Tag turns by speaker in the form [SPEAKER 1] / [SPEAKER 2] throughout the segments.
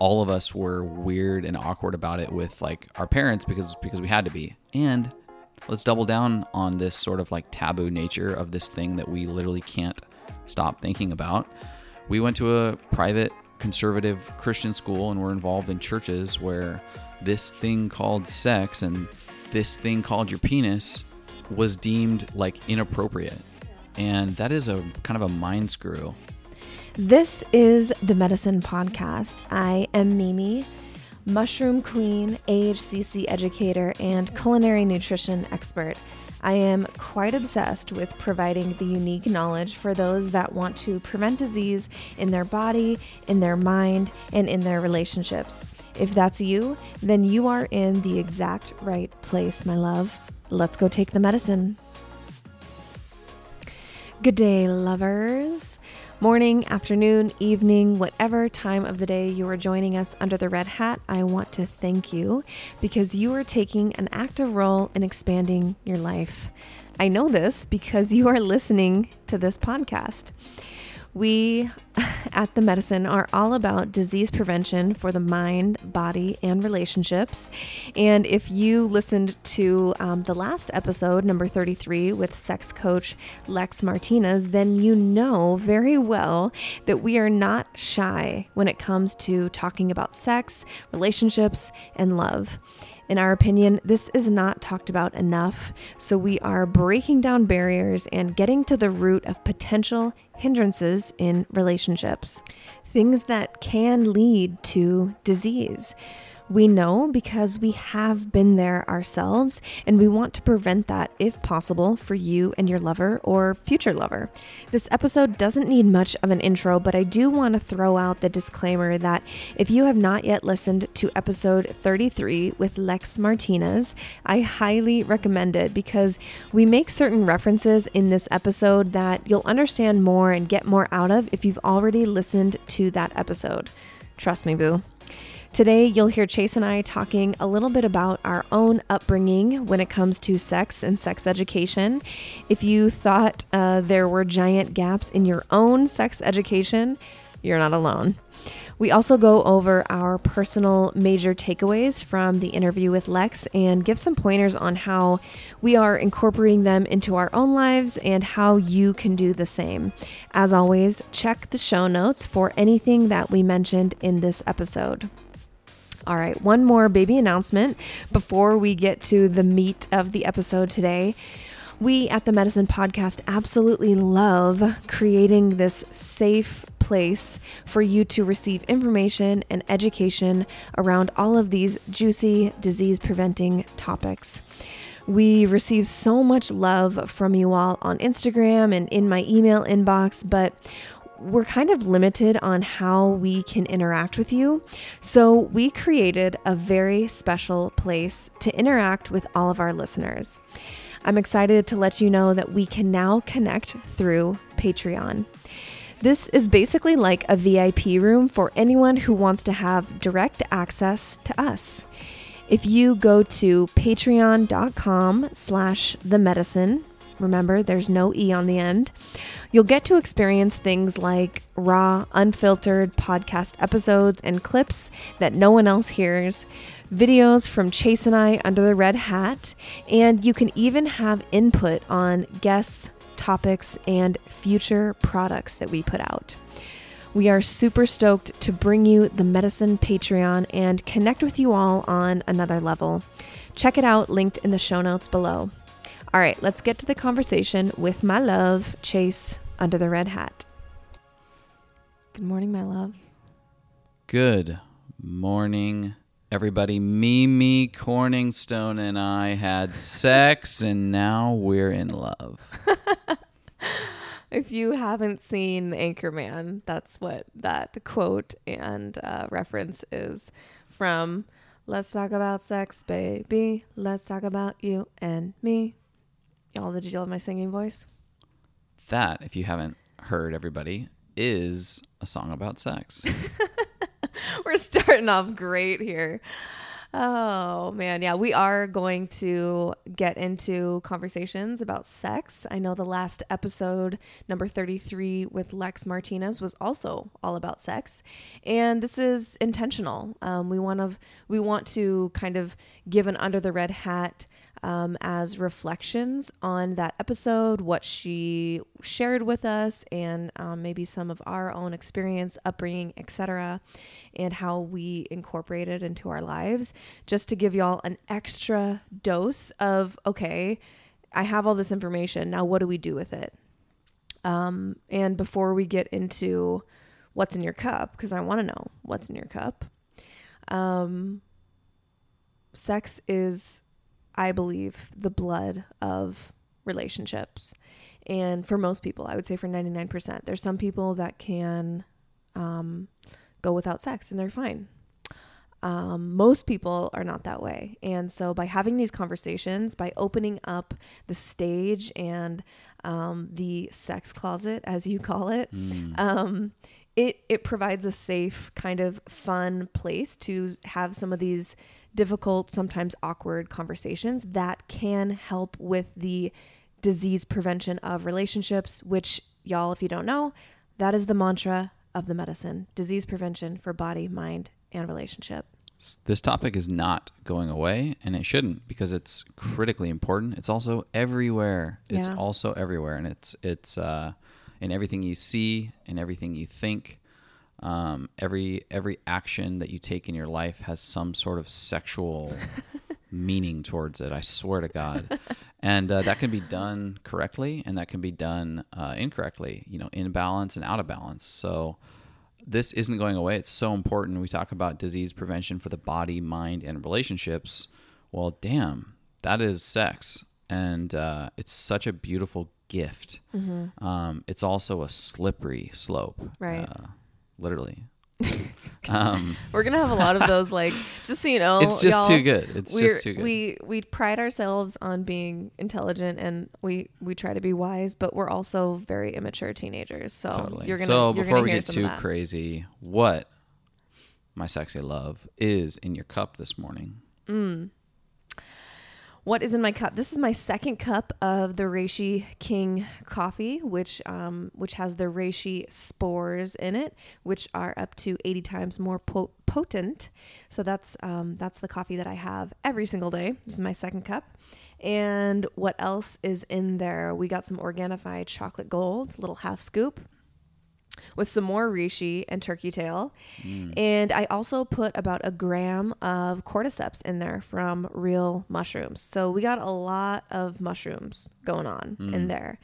[SPEAKER 1] all of us were weird and awkward about it with like our parents because because we had to be. And let's double down on this sort of like taboo nature of this thing that we literally can't stop thinking about. We went to a private conservative Christian school and were involved in churches where this thing called sex and this thing called your penis was deemed like inappropriate. And that is a kind of a mind screw.
[SPEAKER 2] This is the Medicin Podcast. I am Mimi, mushroom queen, AHCC educator, and culinary nutrition expert. I am quite obsessed with providing the unique knowledge for those that want to prevent disease in their body, in their mind, and in their relationships. If that's you, then you are in the exact right place, my love. Let's go take the medicine. Good day, lovers. Morning, afternoon, evening, whatever time of the day you are joining us under the red hat, I want to thank you because you are taking an active role in expanding your life. I know this because you are listening to this podcast. We at the Medicin are all about disease prevention for the mind, body, and relationships. And if you listened to um, the last episode, number 33, with sex coach Lex Martinez, then you know very well that we are not shy when it comes to talking about sex, relationships, and love. In our opinion, this is not talked about enough, so we are breaking down barriers and getting to the root of potential hindrances in relationships, things that can lead to disease. We know because we have been there ourselves, and we want to prevent that if possible for you and your lover or future lover. This episode doesn't need much of an intro, but I do want to throw out the disclaimer that if you have not yet listened to episode 33 with Lex Martinez, I highly recommend it because we make certain references in this episode that you'll understand more and get more out of if you've already listened to that episode. Trust me, boo. Today, you'll hear Chase and I talking a little bit about our own upbringing when it comes to sex and sex education. If you thought uh, there were giant gaps in your own sex education, you're not alone. We also go over our personal major takeaways from the interview with Lex and give some pointers on how we are incorporating them into our own lives and how you can do the same. As always, check the show notes for anything that we mentioned in this episode. All right, one more baby announcement before we get to the meat of the episode today. We at the Medicin Podcast absolutely love creating this safe place for you to receive information and education around all of these juicy disease preventing topics. We receive so much love from you all on Instagram and in my email inbox, but we're kind of limited on how we can interact with you. So we created a very special place to interact with all of our listeners. I'm excited to let you know that we can now connect through Patreon. This is basically like a VIP room for anyone who wants to have direct access to us. If you go to patreon.com slash the medicin, remember there's no E on the end, you'll get to experience things like raw, unfiltered podcast episodes and clips that no one else hears, videos from Chase and I under the red hat, and you can even have input on guests, topics, and future products that we put out. We are super stoked to bring you the Medicin Patreon and connect with you all on another level. Check it out, linked in the show notes below. All right, let's get to the conversation with my love, Chase, under the red hat. Good morning, my love.
[SPEAKER 1] Good morning, everybody. Mimi Corningstone and I had sex, and now we're in love.
[SPEAKER 2] if you haven't seen Anchorman, that's what that quote and uh, reference is from. Let's talk about sex, baby. Let's talk about you and me. Y'all, did you love my singing voice?
[SPEAKER 1] That, if you haven't heard, everybody, is a song about sex.
[SPEAKER 2] We're starting off great here. Oh man, yeah, we are going to get into conversations about sex. I know the last episode, number 33 with Lex Martinez was also all about sex. And this is intentional. Um, we want to we want to kind of give an under the red hat um, as reflections on that episode, what she shared with us, and um, maybe some of our own experience, upbringing, etc., and how we incorporate it into our lives, just to give y'all an extra dose of okay, I have all this information. Now, what do we do with it? Um, and before we get into what's in your cup, because I want to know what's in your cup, um, sex is I believe, the blood of relationships. And for most people, I would say for 99%, there's some people that can um, go without sex and they're fine. Um, most people are not that way. And so, by having these conversations, by opening up the stage and um, the sex closet, as you call it, mm. um, it, it provides a safe, kind of fun place to have some of these difficult, sometimes awkward conversations that can help with the disease prevention of relationships, which, y'all, if you don't know, that is the mantra of the medicine disease prevention for body, mind, and relationship.
[SPEAKER 1] This topic is not going away, and it shouldn't because it's critically important. It's also everywhere. It's yeah. also everywhere, and it's it's uh, in everything you see, in everything you think, um, every every action that you take in your life has some sort of sexual meaning towards it. I swear to God, and uh, that can be done correctly, and that can be done uh, incorrectly. You know, in balance and out of balance. So this isn't going away. It's so important. We talk about disease prevention for the body, mind, and relationships. Well, damn, that is sex, and uh, it's such a beautiful gift. Mm-hmm. Um, it's also a slippery slope.
[SPEAKER 2] Right
[SPEAKER 1] uh, literally.
[SPEAKER 2] um, We're gonna have a lot of those. Like, just so you know,
[SPEAKER 1] it's just too good. It's just too good.
[SPEAKER 2] We we pride ourselves on being intelligent and we we try to be wise, but we're also very immature teenagers. So
[SPEAKER 1] totally.
[SPEAKER 2] you're gonna.
[SPEAKER 1] So
[SPEAKER 2] you're
[SPEAKER 1] before
[SPEAKER 2] gonna
[SPEAKER 1] we get too crazy, what my sexy love is in your cup this morning?
[SPEAKER 2] Mm. What is in my cup? This is my second cup of the Reishi King coffee, which um, which has the reishi spores in it, which are up to 80 times more po- potent. So that's um, that's the coffee that I have every single day. This is my second cup. And what else is in there? We got some Organifi chocolate gold, little half scoop with some more reishi and turkey tail. Mm. And I also put about a gram of cordyceps in there from real mushrooms. So we got a lot of mushrooms going on mm. in there.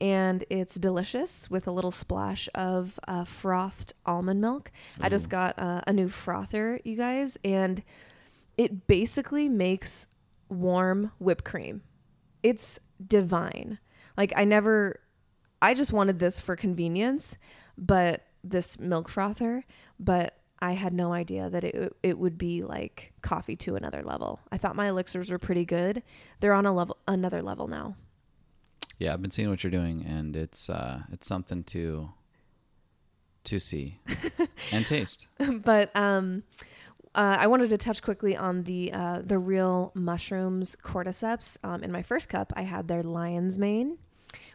[SPEAKER 2] And it's delicious with a little splash of uh, frothed almond milk. Ooh. I just got uh, a new frother, you guys, and it basically makes warm whipped cream. It's divine. Like, I never, I just wanted this for convenience but this milk frother, but I had no idea that it it would be like coffee to another level. I thought my elixirs were pretty good. They're on a level another level now.
[SPEAKER 1] Yeah, I've been seeing what you're doing and it's uh it's something to to see and taste.
[SPEAKER 2] but um uh, I wanted to touch quickly on the uh, the real mushrooms cordyceps. Um, in my first cup, I had their lion's mane,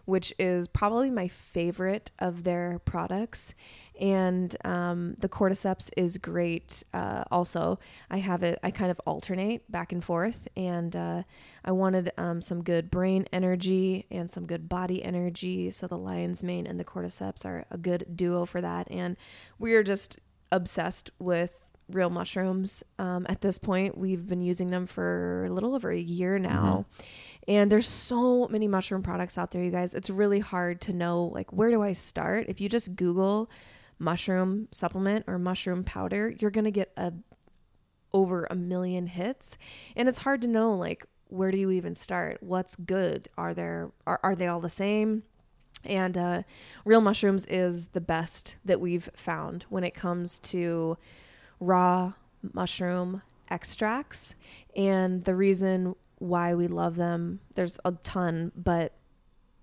[SPEAKER 2] which is probably my favorite of their products. And um, the cordyceps is great uh, also. I have it, I kind of alternate back and forth. And uh, I wanted um, some good brain energy and some good body energy. So the lion's mane and the cordyceps are a good duo for that. And we are just obsessed with real mushrooms um, at this point. We've been using them for a little over a year now. Mm-hmm and there's so many mushroom products out there, you guys. It's really hard to know like where do I start? If you just Google mushroom supplement or mushroom powder, you're going to get a over a million hits. And it's hard to know like where do you even start? What's good? Are there are, are they all the same? And uh, real mushrooms is the best that we've found when it comes to raw mushroom extracts. And the reason why we love them. There's a ton, but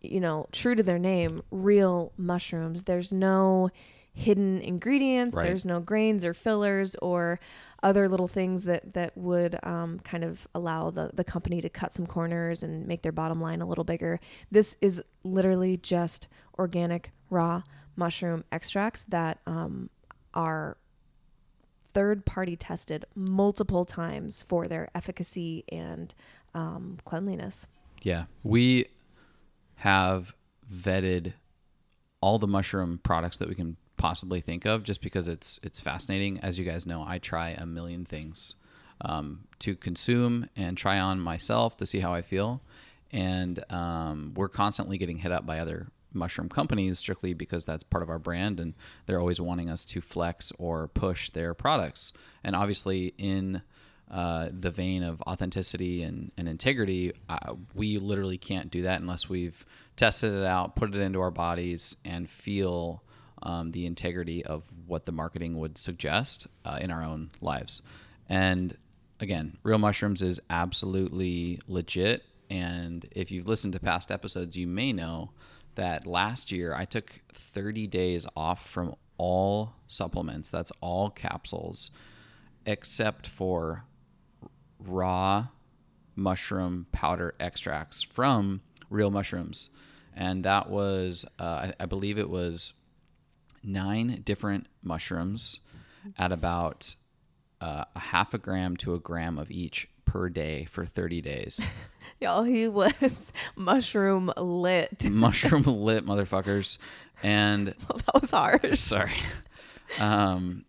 [SPEAKER 2] you know, true to their name, real mushrooms. There's no hidden ingredients.
[SPEAKER 1] Right.
[SPEAKER 2] There's no grains or fillers or other little things that that would um, kind of allow the the company to cut some corners and make their bottom line a little bigger. This is literally just organic raw mushroom extracts that um, are third party tested multiple times for their efficacy and um, cleanliness.
[SPEAKER 1] Yeah. We have vetted all the mushroom products that we can possibly think of just because it's it's fascinating. As you guys know, I try a million things um, to consume and try on myself to see how I feel. And um, we're constantly getting hit up by other mushroom companies strictly because that's part of our brand and they're always wanting us to flex or push their products. And obviously, in uh, the vein of authenticity and, and integrity, uh, we literally can't do that unless we've tested it out, put it into our bodies, and feel um, the integrity of what the marketing would suggest uh, in our own lives. And again, Real Mushrooms is absolutely legit. And if you've listened to past episodes, you may know that last year I took 30 days off from all supplements. That's all capsules, except for raw mushroom powder extracts from real mushrooms. And that was, uh, I, I believe it was nine different mushrooms at about uh, a half a gram to a gram of each per day for 30 days.
[SPEAKER 2] Y'all, he was mushroom lit.
[SPEAKER 1] Mushroom lit motherfuckers. And
[SPEAKER 2] that was harsh.
[SPEAKER 1] sorry. Um,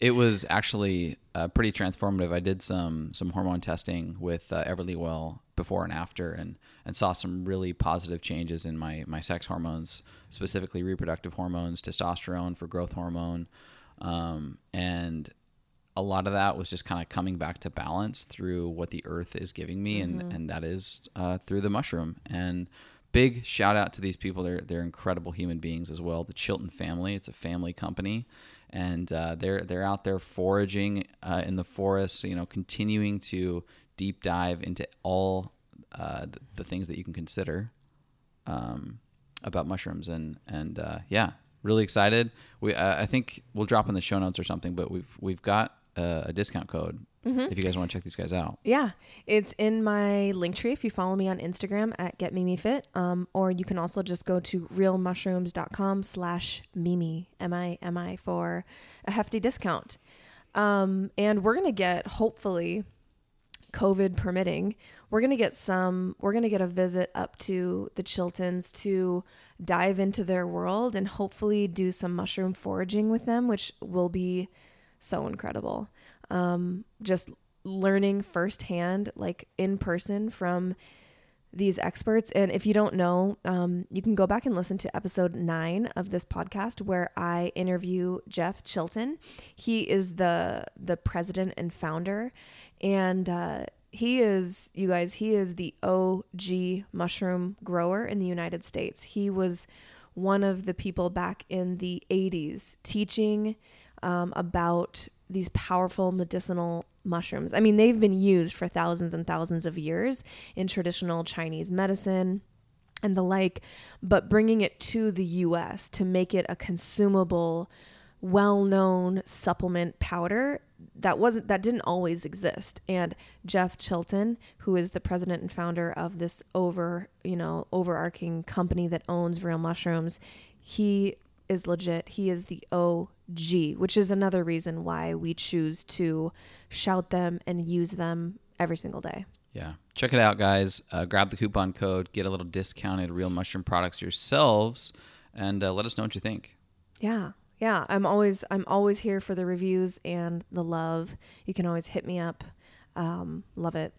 [SPEAKER 1] it was actually uh, pretty transformative. I did some some hormone testing with uh, Everlywell before and after, and and saw some really positive changes in my my sex hormones, specifically reproductive hormones, testosterone for growth hormone, um, and a lot of that was just kind of coming back to balance through what the earth is giving me, and and that is uh, through the mushroom. And big shout out to these people; they're they're incredible human beings as well. The Chilton family, it's a family company, and uh, they're they're out there foraging uh, in the forests, you know, continuing to deep dive into all uh, the, the things that you can consider um, about mushrooms, and and uh, yeah, really excited. We uh, I think we'll drop in the show notes or something, but we've we've got a, a discount code if you guys want to check these guys out.
[SPEAKER 2] Yeah, it's in my link tree if you follow me on Instagram at GetMimiFit. Um, or you can also just go to realmushrooms.com slash Mimi, M-I-M-I, for a hefty discount. Um, and we're going to get, hopefully, COVID permitting, we're going to get some, we're going to get a visit up to the Chiltons to dive into their world and hopefully do some mushroom foraging with them, which will be so incredible. Um, just learning firsthand, like in person from these experts. And if you don't know, um, you can go back and listen to episode nine of this podcast where I interview Jeff Chilton. He is the the president and founder, and uh, he is you guys. He is the OG mushroom grower in the United States. He was one of the people back in the 80s teaching um, about these powerful medicinal mushrooms. I mean, they've been used for thousands and thousands of years in traditional Chinese medicine and the like, but bringing it to the US to make it a consumable, well-known supplement powder that wasn't that didn't always exist. And Jeff Chilton, who is the president and founder of this over, you know, overarching company that owns Real Mushrooms, he is legit. He is the OG, which is another reason why we choose to shout them and use them every single day.
[SPEAKER 1] Yeah. Check it out, guys. Uh, grab the coupon code, get a little discounted real mushroom products yourselves, and uh, let us know what you think.
[SPEAKER 2] Yeah. Yeah, I'm always I'm always here for the reviews and the love. You can always hit me up. Um, love it.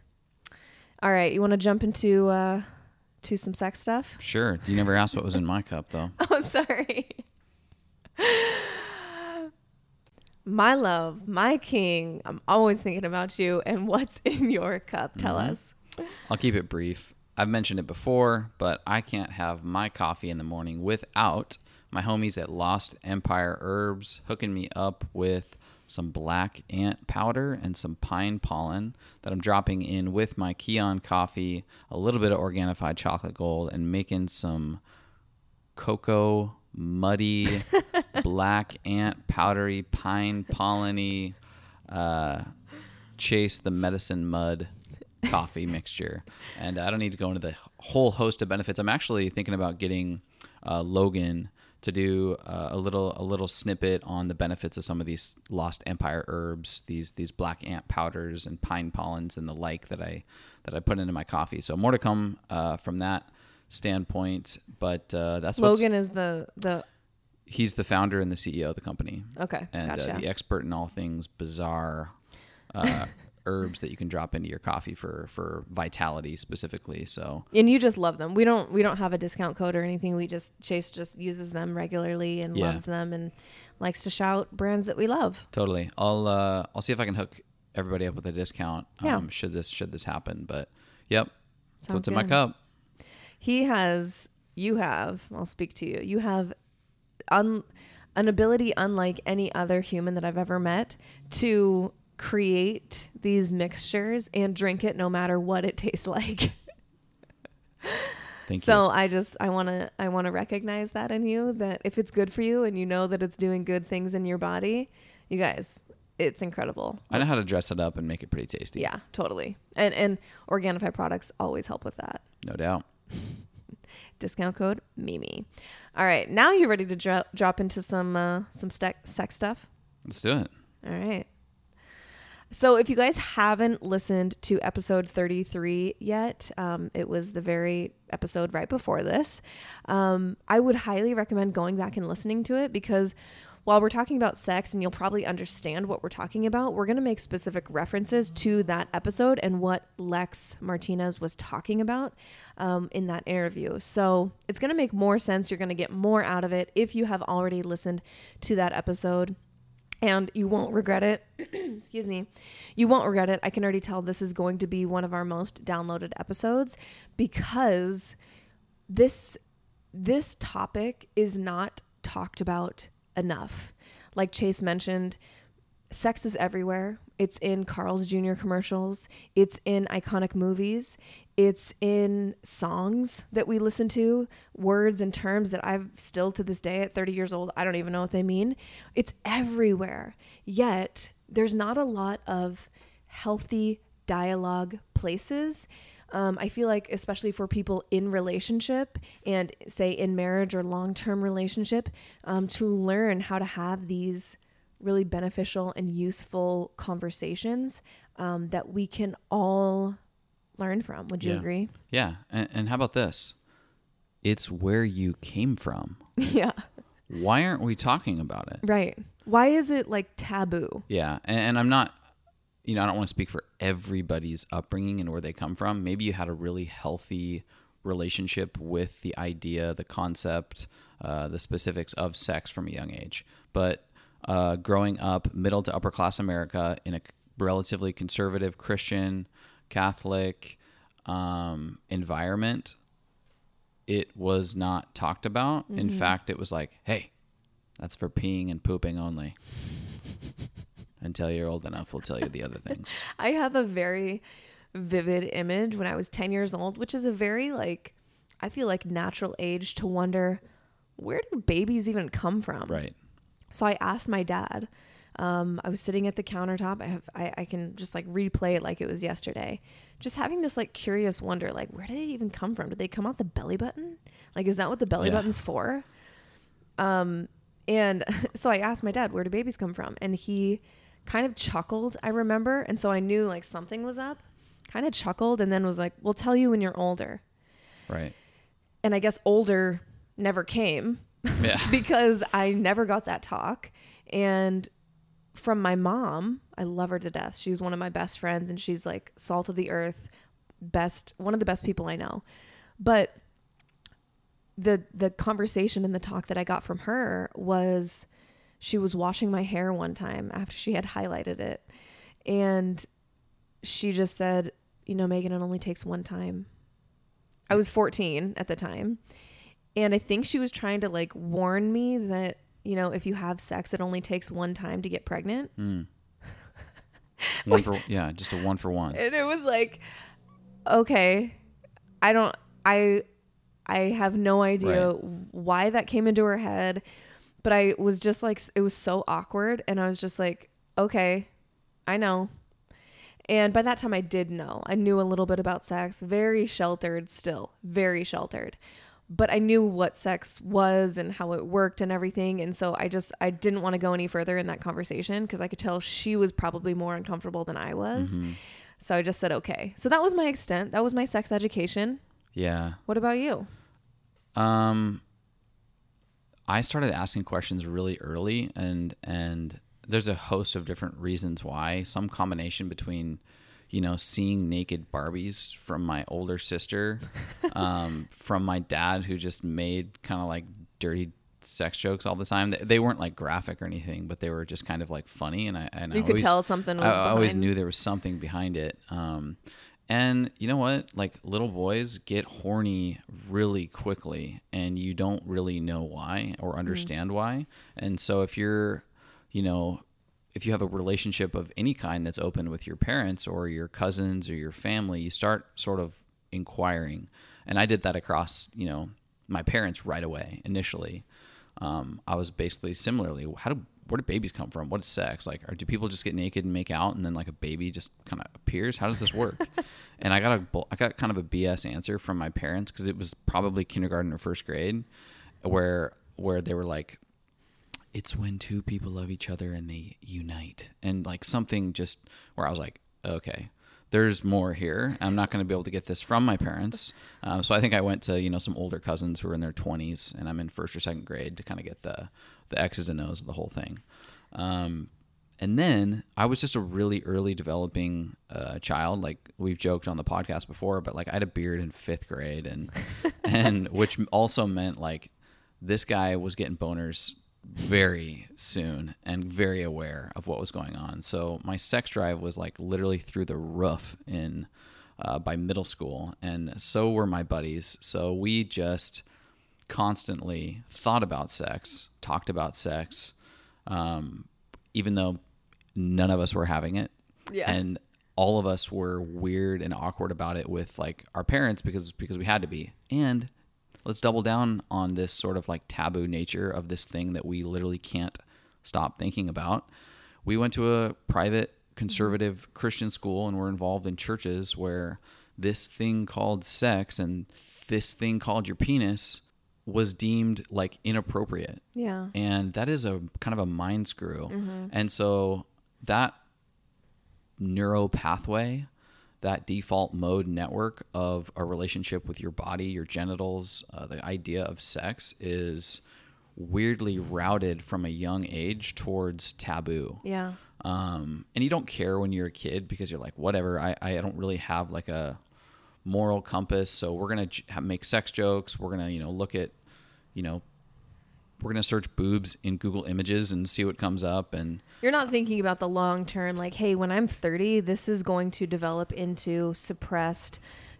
[SPEAKER 2] All right, you want to jump into uh, to some sex stuff?
[SPEAKER 1] Sure. You never asked what was in my cup, though.
[SPEAKER 2] Oh, sorry. My love, my king. I'm always thinking about you and what's in your cup. Tell mm-hmm. us.
[SPEAKER 1] I'll keep it brief. I've mentioned it before, but I can't have my coffee in the morning without my homies at Lost Empire Herbs hooking me up with some black ant powder and some pine pollen that I'm dropping in with my Kion coffee, a little bit of Organified chocolate gold, and making some cocoa muddy black ant, powdery pine polleny, uh, chase the medicine mud coffee mixture. And I don't need to go into the whole host of benefits. I'm actually thinking about getting uh, Logan to do uh, a little a little snippet on the benefits of some of these lost empire herbs, these these black ant powders and pine pollens and the like that I that I put into my coffee. So more to come uh, from that standpoint. But uh, that's
[SPEAKER 2] Logan is the the
[SPEAKER 1] he's the founder and the CEO of the company.
[SPEAKER 2] okay.
[SPEAKER 1] And
[SPEAKER 2] gotcha.
[SPEAKER 1] uh, the expert in all things bizarre uh, herbs that you can drop into your coffee for for vitality specifically. So
[SPEAKER 2] and you just love them. We don't we don't have a discount code or anything. We just Chase just uses them regularly and
[SPEAKER 1] Yeah.
[SPEAKER 2] loves them and likes to shout brands that we love.
[SPEAKER 1] totally, I'll uh, I'll see if I can hook everybody up with a discount.
[SPEAKER 2] Yeah.
[SPEAKER 1] Um, should this should this happen? But yep, so it's in my cup.
[SPEAKER 2] He has you have, I'll speak to you. You have un, an ability unlike any other human that I've ever met to create these mixtures and drink it no matter what it tastes like.
[SPEAKER 1] Thank
[SPEAKER 2] So I just I want to I want to recognize that in you that if it's good for you and you know that it's doing good things in your body, you guys, it's incredible.
[SPEAKER 1] I know how to dress it up and make it pretty tasty.
[SPEAKER 2] Yeah, totally. And and Organifi products always help with that.
[SPEAKER 1] no doubt.
[SPEAKER 2] Discount code Mimi. All right, now you're ready to dro- drop into some uh, some ste- sex stuff.
[SPEAKER 1] Let's do it.
[SPEAKER 2] All right. So, if you guys haven't listened to episode 33 yet, um, it was the very episode right before this. Um, I would highly recommend going back and listening to it because while we're talking about sex and you'll probably understand what we're talking about, we're going to make specific references to that episode and what Lex Martinez was talking about um, in that interview. So, it's going to make more sense. You're going to get more out of it if you have already listened to that episode and you won't regret it. Excuse me. You won't regret it. I can already tell this is going to be one of our most downloaded episodes because this this topic is not talked about enough. Like Chase mentioned, sex is everywhere. It's in Carl's Jr. commercials. It's in iconic movies. It's in songs that we listen to, words and terms that I've still to this day at 30 years old, I don't even know what they mean. It's everywhere. Yet, there's not a lot of healthy dialogue places. Um, I feel like, especially for people in relationship and say in marriage or long term relationship, um, to learn how to have these really beneficial and useful conversations um, that we can all learn from. Would you
[SPEAKER 1] Yeah.
[SPEAKER 2] agree?
[SPEAKER 1] Yeah, and, and how about this? It's where you came from.
[SPEAKER 2] yeah.
[SPEAKER 1] Why aren't we talking about it?
[SPEAKER 2] Right. Why is it like taboo?
[SPEAKER 1] Yeah, and, and I'm not, you know, I don't want to speak for everybody's upbringing and where they come from. Maybe you had a really healthy relationship with the idea, the concept, uh, the specifics of sex from a young age. But uh, growing up middle to upper class America in a relatively conservative Christian, Catholic um, environment, it was not talked about. In fact, it was like, hey, that's for peeing and pooping only. Until you're old enough, we'll tell you the other things.
[SPEAKER 2] I have a very vivid image when I was 10 years old, which is a very like, I feel like natural age to wonder where do babies even come from?
[SPEAKER 1] Right.
[SPEAKER 2] So I asked my dad. Um, I was sitting at the countertop. I have I, I can just like replay it like it was yesterday. Just having this like curious wonder, like where did they even come from? Did they come out the belly button? Like is that what the belly
[SPEAKER 1] Yeah.
[SPEAKER 2] button's for? Um, and so I asked my dad, where do babies come from? And he kind of chuckled, I remember, and so I knew like something was up. Kind of chuckled and then was like, "We'll tell you when you're older."
[SPEAKER 1] Right.
[SPEAKER 2] And I guess older never came
[SPEAKER 1] Yeah.
[SPEAKER 2] because I never got that talk. And from my mom, I love her to death. She's one of my best friends and she's like salt of the earth, best one of the best people I know. But the the conversation and the talk that I got from her was she was washing my hair one time after she had highlighted it and she just said, "You know, Megan, it only takes one time." I was 14 at the time. And I think she was trying to like warn me that, you know, if you have sex, it only takes one time to get pregnant.
[SPEAKER 1] Mm. One for yeah, just a one for one.
[SPEAKER 2] And it was like, okay, I don't, I, I have no idea
[SPEAKER 1] Right.
[SPEAKER 2] why that came into her head. But I was just like, it was so awkward. And I was just like, okay, I know. And by that time, I did know. I knew a little bit about sex, very sheltered still, very sheltered. But I knew what sex was and how it worked and everything. And so I just, I didn't want to go any further in that conversation because I could tell she was probably more uncomfortable than I was.
[SPEAKER 1] Mm-hmm.
[SPEAKER 2] So I just said, okay. So that was my extent. That was my sex education.
[SPEAKER 1] Yeah.
[SPEAKER 2] What about you?
[SPEAKER 1] Um, I started asking questions really early, and and there's a host of different reasons why. Some combination between, you know, seeing naked Barbies from my older sister, um, from my dad who just made kind of like dirty sex jokes all the time. They, weren't like graphic or anything, but they were just kind of like funny, and I and
[SPEAKER 2] You
[SPEAKER 1] I
[SPEAKER 2] could
[SPEAKER 1] always,
[SPEAKER 2] tell something was
[SPEAKER 1] I, I always knew there was something behind it. Um, and you know what? Like little boys get horny really quickly, and you don't really know why or understand why. And so if you're, you know, if you have a relationship of any kind that's open with your parents or your cousins or your family, you start sort of inquiring. And I did that across, you know, my parents right away initially. Um, I was basically similarly, how do where do babies come from? What is sex? Like, or do people just get naked and make out, and then like a baby just kind of appears? How does this work? and I got a, I got kind of a BS answer from my parents because it was probably kindergarten or first grade, where where they were like, it's when two people love each other and they unite, and like something just where I was like, okay. There's more here. I'm not going to be able to get this from my parents, um, so I think I went to you know some older cousins who were in their 20s, and I'm in first or second grade to kind of get the the X's and O's of the whole thing. Um, and then I was just a really early developing uh, child. Like we've joked on the podcast before, but like I had a beard in fifth grade, and and which also meant like this guy was getting boners very soon and very aware of what was going on. So my sex drive was like literally through the roof in uh, by middle school, and so were my buddies. So we just constantly thought about sex, talked about sex, um, even though none of us were having it.
[SPEAKER 2] Yeah.
[SPEAKER 1] And all of us were weird and awkward about it with like our parents because because we had to be. And let's double down on this sort of like taboo nature of this thing that we literally can't stop thinking about. We went to a private conservative Christian school and were involved in churches where this thing called sex and this thing called your penis was deemed like inappropriate
[SPEAKER 2] Yeah.
[SPEAKER 1] and that is a kind of a mind screw and so that neuro pathway that default mode network of a relationship with your body your genitals uh, the idea of sex is weirdly routed from a young age towards taboo
[SPEAKER 2] Yeah.
[SPEAKER 1] um, and you don't care when you're a kid because you're like whatever i, I don't really have like a moral compass so we're gonna j- make sex jokes we're gonna you know look at you know we're gonna search boobs in google images and see what comes up and
[SPEAKER 2] You're not thinking about the long term, like, hey, when I'm 30, this is going to develop into suppressed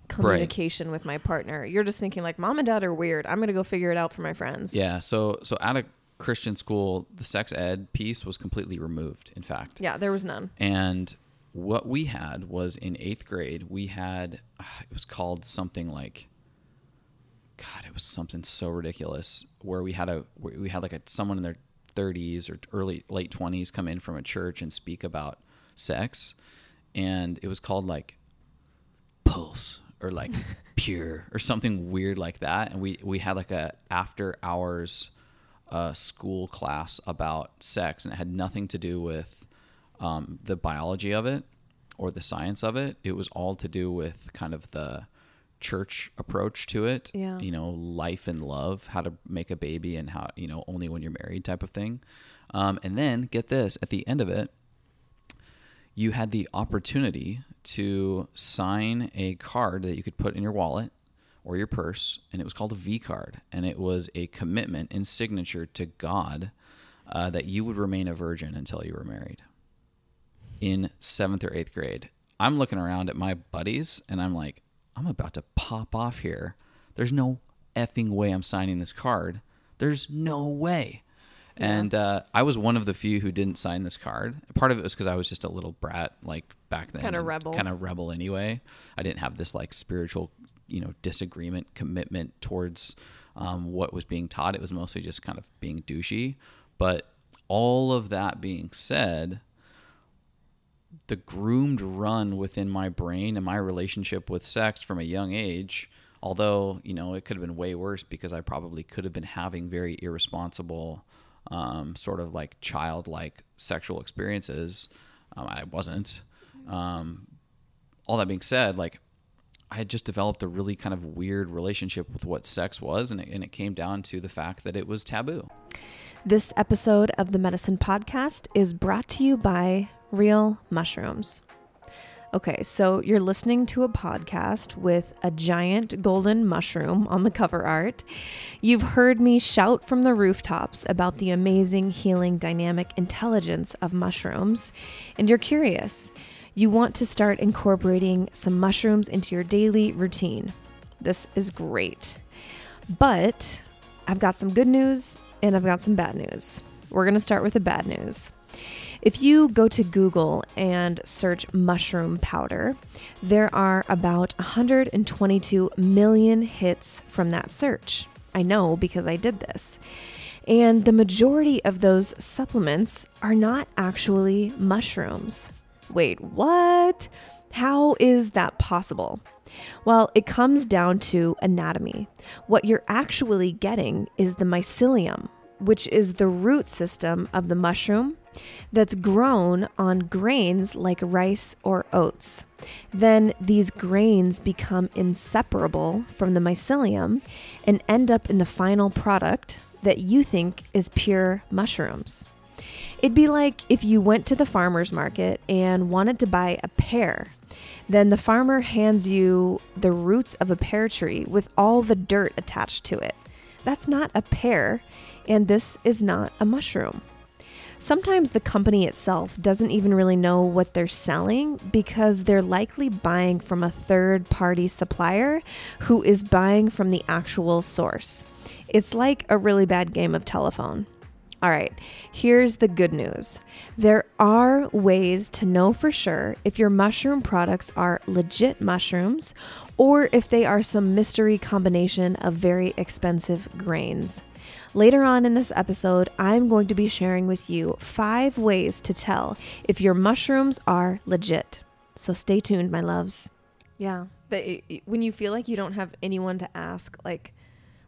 [SPEAKER 2] communication with my partner. You're just thinking, like, mom and dad are weird. I'm going to go figure it out for my friends.
[SPEAKER 1] yeah so so at a christian school the sex ed piece was completely removed in fact
[SPEAKER 2] Yeah, there was none.
[SPEAKER 1] And what we had was in eighth grade, we had, it was called something like, God, it was something so ridiculous where we had a, we had like a, someone in their 30s or early, late 20s come in from a church and speak about sex. And it was called like Pulse or like Pure or something weird like that. And we, we had like a after hours uh, school class about sex and it had nothing to do with um, the biology of it or the science of it. It was all to do with kind of the church approach to it.
[SPEAKER 2] Yeah.
[SPEAKER 1] You know, life and love, how to make a baby and how, you know, only when you're married type of thing. Um, and then get this at the end of it, you had the opportunity to sign a card that you could put in your wallet or your purse, and it was called a V card, and it was a commitment and signature to God uh, that you would remain a virgin until you were married. In seventh or eighth grade, I'm looking around at my buddies, and I'm like, I'm about to pop off here. There's no effing way I'm signing this card. There's no way. And uh, I was one of the few who didn't sign this card. Part of it was because I was just a little brat, like back then,
[SPEAKER 2] Kinda rebel.
[SPEAKER 1] kind of rebel anyway. I didn't have this like spiritual, you know, disagreement, commitment towards um, what was being taught. It was mostly just kind of being douchey. But all of that being said, the groomed run within my brain and my relationship with sex from a young age, although, you know, it could have been way worse because I probably could have been having very irresponsible, um, sort of like childlike sexual experiences. Um, I wasn't. Um, all that being said, like, I had just developed a really kind of weird relationship with what sex was, and it, and it came down to the fact that it was taboo.
[SPEAKER 2] This episode of the Medicin Podcast is brought to you by Real Mushrooms. Okay, so you're listening to a podcast with a giant golden mushroom on the cover art. You've heard me shout from the rooftops about the amazing healing dynamic intelligence of mushrooms, and you're curious. You want to start incorporating some mushrooms into your daily routine. This is great. But I've got some good news and I've got some bad news. We're to start with the bad news. If you go to Google and search mushroom powder, there are about 122 million hits from that search. I know because I did this. And the majority of those supplements are not actually mushrooms. Wait, what? How is that possible? Well, it comes down to anatomy. What you're actually getting is the mycelium, which is the root system of the mushroom that's grown on grains like rice or oats. Then these grains become inseparable from the mycelium and end up in the final product that you think is pure mushrooms. It'd be like if you went to the farmer's market and wanted to buy a pear. Then the farmer hands you the roots of a pear tree with all the dirt attached to it. That's not a pear, and this is not a mushroom. Sometimes the company itself doesn't even really know what they're selling because they're likely buying from a third party supplier who is buying from the actual source. It's like a really bad game of telephone. All right, here's the good news. There are ways to know for sure if your mushroom products are legit mushrooms or if they are some mystery combination of very expensive grains. Later on in this episode, I'm going to be sharing with you five ways to tell if your mushrooms are legit. So stay tuned, my loves. Yeah, when you feel like you don't have anyone to ask like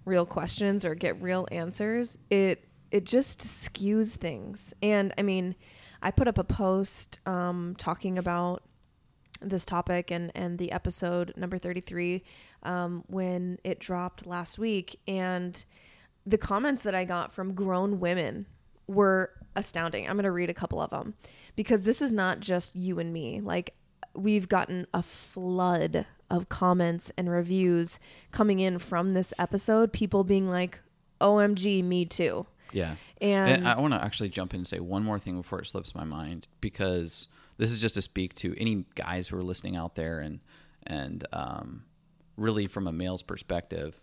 [SPEAKER 2] real questions or get real answers, it it just skews things. And I mean, I put up a post um, talking about this topic and and the episode number 33 um, when it dropped last week and the comments that I got from grown women were astounding. I'm going to read a couple of them because this is not just you and me. Like we've gotten a flood of comments and reviews coming in from this episode, people being like, "OMG, me too."
[SPEAKER 1] Yeah.
[SPEAKER 2] And,
[SPEAKER 1] And I want to actually jump in and say one more thing before it slips my mind because this is just to speak to any guys who are listening out there and and um, really from a male's perspective,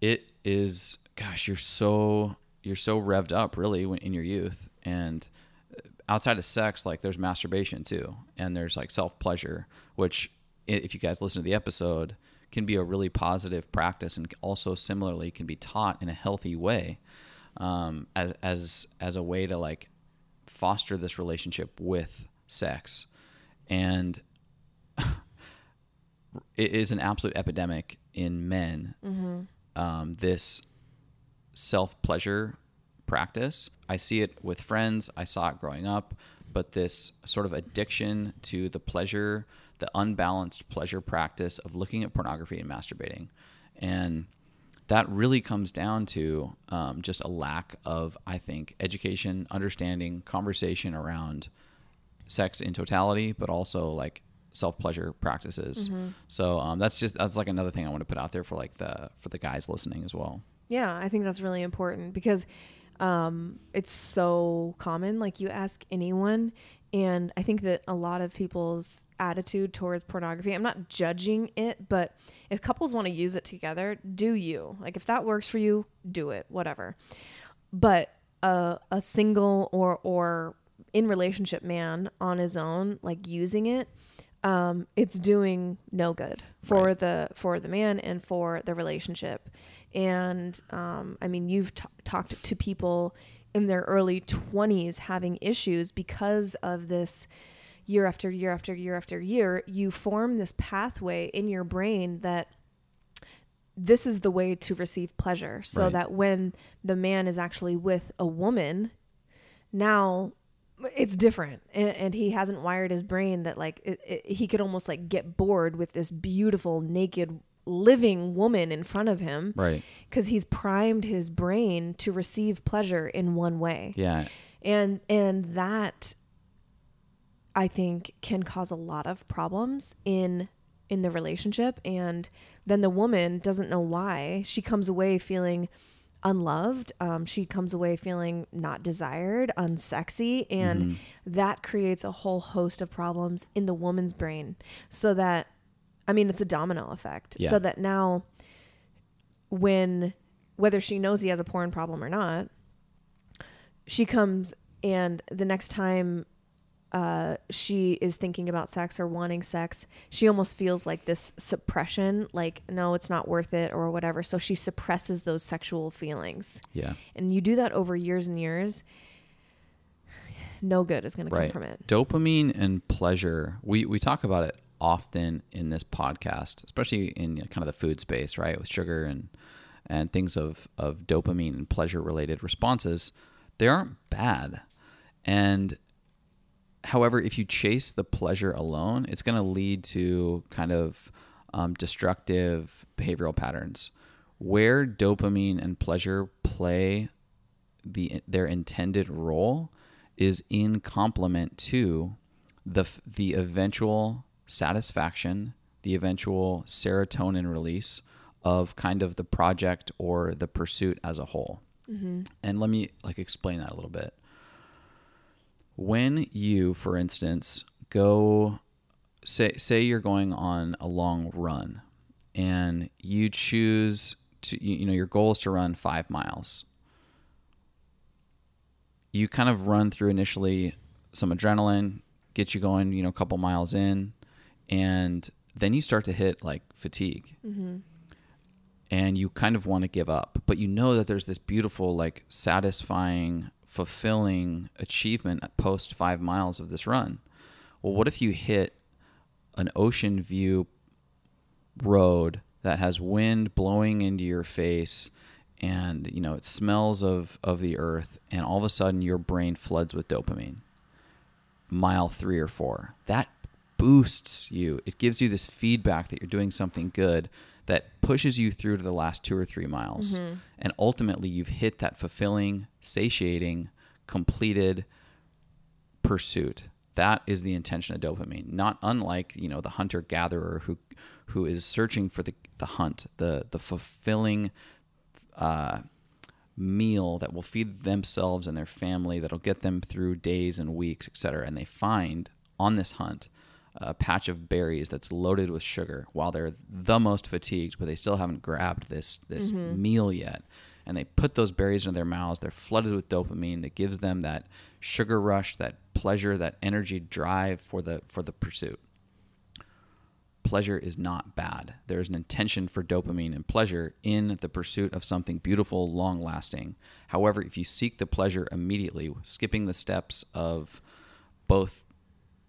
[SPEAKER 1] it is gosh you're so you're so revved up really when, in your youth. And outside of sex like there's masturbation too and there's like self pleasure which if you guys listen to the episode can be a really positive practice and also similarly can be taught in a healthy way um, as as as a way to like foster this relationship with sex. And it is an absolute epidemic in men. Um, this self pleasure practice. I see it with friends, I saw it growing up, but this sort of addiction to the pleasure, the unbalanced pleasure practice of looking at pornography and masturbating. And that really comes down to um, just a lack of, I think, education, understanding, conversation around sex in totality, but also like self pleasure practices. So um, that's just that's like another thing I want to put out there for like the for the guys listening as well.
[SPEAKER 2] Yeah, I think that's really important because um, it's so common. Like you ask anyone, and I think that a lot of people's attitude towards pornography, I'm not judging it, but if couples want to use it together, do you? Like if that works for you, do it, whatever. But a a single or or in relationship man on his own, like using it, um, it's doing no good for
[SPEAKER 1] Right.
[SPEAKER 2] the for the man and for the relationship. And um, I mean, you've t- talked to people in their early twenties having issues because of this. Year after year after year after year, you form this pathway in your brain that this is the way to receive pleasure so
[SPEAKER 1] Right.
[SPEAKER 2] that when the man is actually with a woman now it's different and, and he hasn't wired his brain that like it, it, he could almost like get bored with this beautiful naked living woman in front of him
[SPEAKER 1] Right.
[SPEAKER 2] because he's primed his brain to receive pleasure in one way
[SPEAKER 1] Yeah.
[SPEAKER 2] and and that i think can cause a lot of problems in in the relationship and then the woman doesn't know why she comes away feeling unloved um, she comes away feeling not desired unsexy and
[SPEAKER 1] Mm-hmm.
[SPEAKER 2] that creates a whole host of problems in the woman's brain so that i mean it's a domino effect
[SPEAKER 1] Yeah.
[SPEAKER 2] so that now when whether she knows he has a porn problem or not she comes and the next time uh, she is thinking about sex or wanting sex, she almost feels like this suppression, like, no, it's not worth it or whatever. So she suppresses those sexual feelings.
[SPEAKER 1] Yeah.
[SPEAKER 2] And you do that over years and years, no good is going to come from it.
[SPEAKER 1] Dopamine and pleasure. We we talk about it often in this podcast, especially in kind of the food space, right? With sugar and and things of of dopamine and pleasure related responses. They aren't bad. And however, if you chase the pleasure alone, it's going to lead to kind of um, destructive behavioral patterns. Where dopamine and pleasure play the their intended role is in complement to the the eventual satisfaction, the eventual serotonin release of kind of the project or the pursuit as a whole. And let me like explain that a little bit. When you, for instance, go say say you're going on a long run and you choose to you, know your goal is to run 5 miles you kind of run through initially some adrenaline, get you going, you know, a couple miles in, and then you start to hit like fatigue. Mm-hmm. And you kind of want to give up, but you know that there's this beautiful, like satisfying, fulfilling achievement at post five miles of this run. Well, what if you hit an ocean view road that has wind blowing into your face and you know it smells of of the earth and all of a sudden your brain floods with dopamine? Mile 3 or 4 that boosts you. It gives you this feedback that you're doing something good that pushes you through to the last 2 or 3 miles and ultimately you've hit that fulfilling satiating completed pursuit. That is the intention of dopamine. Not unlike you know the hunter gatherer who who is searching for the the hunt, the the fulfilling uh, meal that will feed themselves and their family, that'll get them through days and weeks, etc. And they find on this hunt a patch of berries that's loaded with sugar while they're the most fatigued, but they still haven't grabbed this this mm-hmm. meal yet. And they put those berries into their mouths. They're flooded with dopamine that gives them that sugar rush, that pleasure, that energy drive for the for the pursuit pleasure is not bad. There's an intention for dopamine and pleasure in the pursuit of something beautiful, long lasting. However, if you seek the pleasure immediately, skipping the steps of both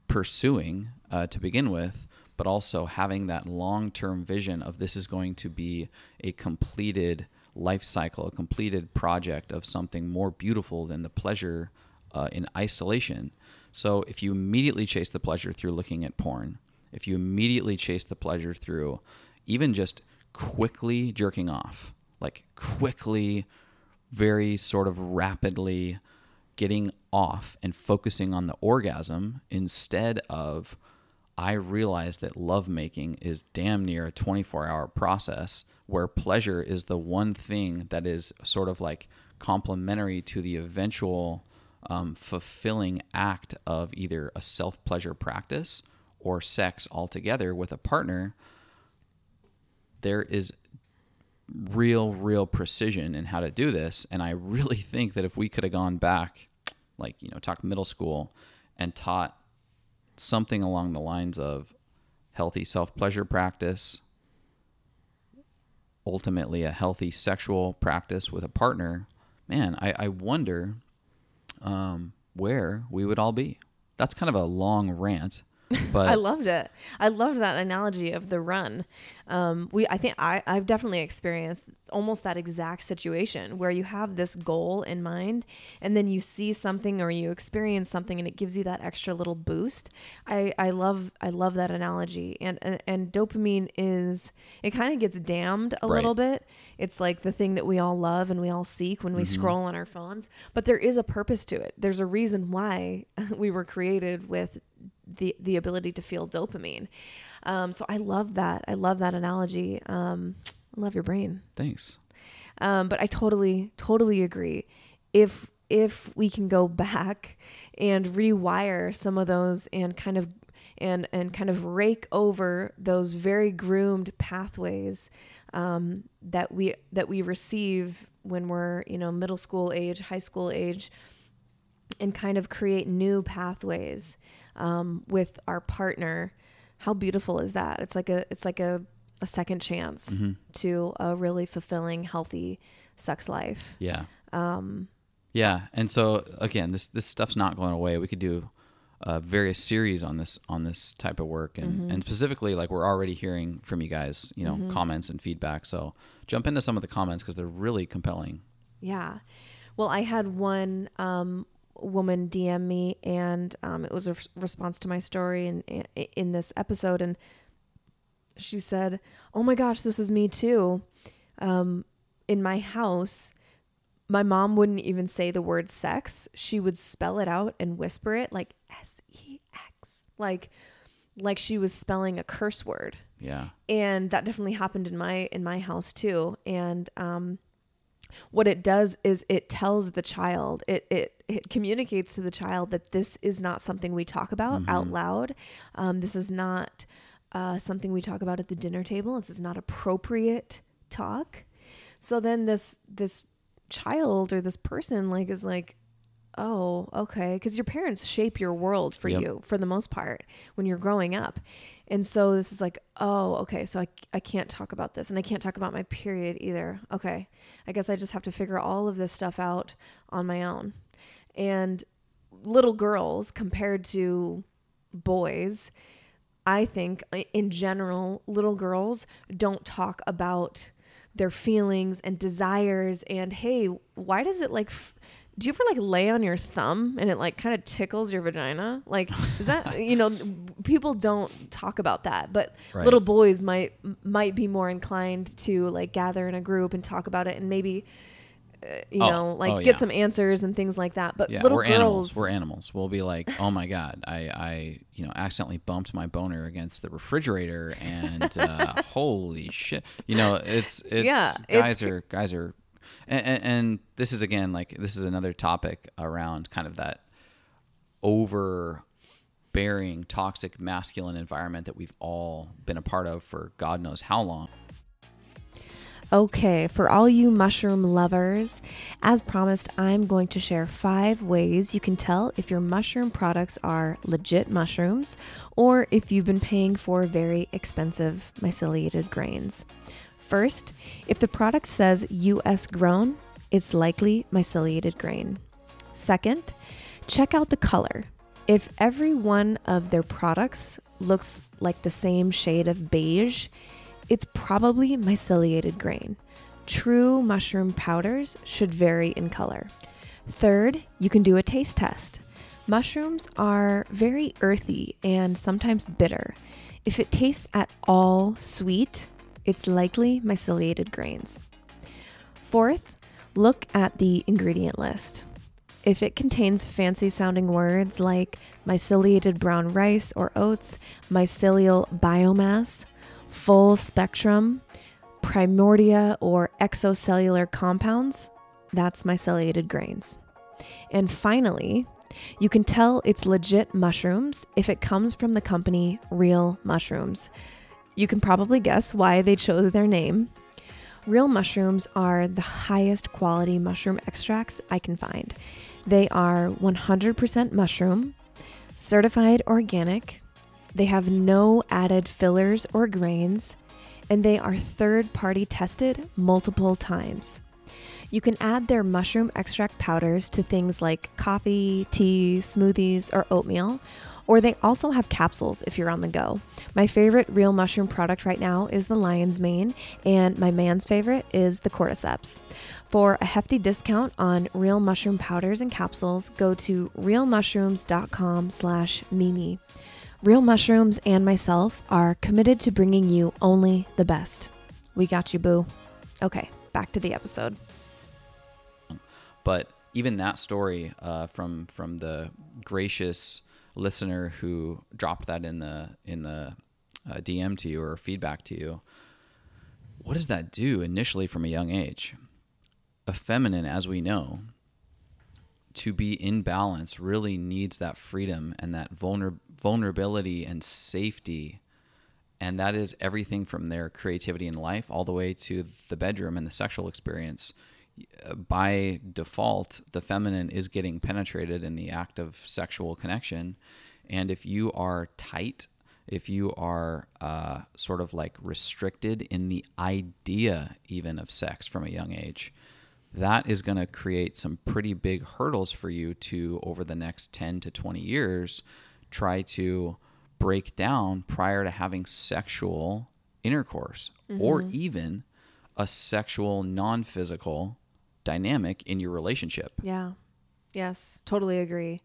[SPEAKER 1] pursuing uh, to begin with, but also having that long term vision of this is going to be a completed life cycle, a completed project of something more beautiful than the pleasure uh, in isolation. So if you immediately chase the pleasure through looking at porn, if you immediately chase the pleasure through even just quickly jerking off, like quickly, very sort of rapidly getting off and focusing on the orgasm instead of I realize that lovemaking is damn near a 24 hour process where pleasure is the one thing that is sort of like complementary to the eventual um, fulfilling act of either a self pleasure practice or sex altogether with a partner. There is real, real precision in how to do this. And I really think that if we could have gone back, like, you know, talk middle school and taught something along the lines of healthy self pleasure practice, ultimately a healthy sexual practice with a partner, man, I, I wonder um, where we would all be. That's kind of a long rant, but
[SPEAKER 2] I loved it. I loved that analogy of the run. Um, we, I think I, I've definitely experienced almost that exact situation where you have this goal in mind and then you see something or you experience something and it gives you that extra little boost. I, I love, I love that analogy. And, and, and dopamine is, it kind of gets damned a
[SPEAKER 1] Right.
[SPEAKER 2] little bit. It's like the thing that we all love and we all seek when we scroll on our phones, but there is a purpose to it. There's a reason why we were created with the the ability to feel dopamine. Um, so I love that. I love that analogy. Um, I love your brain.
[SPEAKER 1] thanks.
[SPEAKER 2] Um, but I totally totally agree. If if we can go back and rewire some of those and kind of and and kind of rake over those very groomed pathways um, that we that we receive when we're you know middle school age, high school age, and kind of create new pathways um, with our partner. How beautiful is that? It's like a it's like a, a second chance
[SPEAKER 1] Mm-hmm.
[SPEAKER 2] to a really fulfilling, healthy sex life.
[SPEAKER 1] Yeah.
[SPEAKER 2] Um,
[SPEAKER 1] Yeah, and so again, this this stuff's not going away. We could do uh, various series on this on this type of work, and and specifically, like we're already hearing from you guys, you know, comments and feedback. So jump into some of the comments because they're really compelling.
[SPEAKER 2] Yeah. Well, I had one um, woman DM me, and um, it was a response to my story in in this episode, and she said, "Oh my gosh, this is me too." Um, in my house, my mom wouldn't even say the word sex; she would spell it out and whisper it like S E X, like like she was spelling a curse word.
[SPEAKER 1] Yeah,
[SPEAKER 2] and that definitely happened in my in my house too. And um what it does is it tells the child it it, it communicates to the child that this is not something we talk about out loud. Um, this is not uh, something we talk about at the dinner table. This is not appropriate talk. So then this this child or this person like is like oh okay. Because your parents shape your world for
[SPEAKER 1] Yep.
[SPEAKER 2] you for the most part when you're growing up and so this is like oh okay so I, I can't talk about this and i can't talk about my period either. Okay i guess i just have to figure all of this stuff out on my own. And little girls compared to boys i think in general little girls don't talk about their feelings and desires and hey why does it like f- do you ever like lay on your thumb and it like kind of tickles your vagina like is that you know people don't talk about that but
[SPEAKER 1] Right.
[SPEAKER 2] little boys might might be more inclined to like gather in a group and talk about it and maybe uh, you
[SPEAKER 1] Oh,
[SPEAKER 2] know like
[SPEAKER 1] oh,
[SPEAKER 2] get
[SPEAKER 1] yeah.
[SPEAKER 2] some answers and things like that but
[SPEAKER 1] yeah.
[SPEAKER 2] little
[SPEAKER 1] we're
[SPEAKER 2] girls
[SPEAKER 1] animals. We're animals. We'll be like, oh my god, I I you know accidentally bumped my boner against the refrigerator, and uh, holy shit, you know it's it's
[SPEAKER 2] Yeah,
[SPEAKER 1] guys
[SPEAKER 2] it's-
[SPEAKER 1] are guys are, and, and, this is again like this is another topic around kind of that overbearing toxic masculine environment that we've all been a part of for God knows how long.
[SPEAKER 2] Okay, for all you mushroom lovers, as promised, I'm going to share five ways you can tell if your mushroom products are legit mushrooms or if you've been paying for very expensive myceliated grains. First, if the product says US grown, it's likely myceliated grain. Second, check out the color. If every one of their products looks like the same shade of beige, it's probably myceliated grain. True mushroom powders should vary in color. Third, you can do a taste test. Mushrooms are very earthy and sometimes bitter. If it tastes at all sweet, it's likely myceliated grains. Fourth, look at the ingredient list. If it contains fancy sounding words like myceliated brown rice or oats, mycelial biomass, full spectrum, primordia, or exocellular compounds, that's myceliated grains. And finally, you can tell it's legit mushrooms if it comes from the company Real Mushrooms. You can probably guess why they chose their name. Real mushrooms are the highest quality mushroom extracts I can find. They are 100% mushroom, certified organic. They have no added fillers or grains, and they are third party tested multiple times. You can add their mushroom extract powders to things like coffee, tea, smoothies, or oatmeal, or they also have capsules if you're on the go. My favorite real mushroom product right now is the lion's mane, and my man's favorite is the cordyceps. For a hefty discount on real mushroom powders and capsules, go to realmushrooms.com slash mimi. Real Mushrooms and myself are committed to bringing you only the best. We got you, boo. Okay, back to the episode.
[SPEAKER 1] But even that story uh, from from the gracious listener who dropped that in the in the uh, DM to you or feedback to you, what does that do initially from a young age? A feminine, as we know, to be in balance really needs that freedom and that vulner- vulnerability and safety. And that is everything from their creativity in life all the way to the bedroom and the sexual experience. By default, the feminine is getting penetrated in the act of sexual connection. And if you are tight, if you are uh, sort of like restricted in the idea even of sex from a young age, that is going to create some pretty big hurdles for you to over the next 10 to 20 years try to break down prior to having sexual intercourse mm-hmm. or even a sexual non-physical dynamic in your relationship.
[SPEAKER 2] Yeah. Yes, totally agree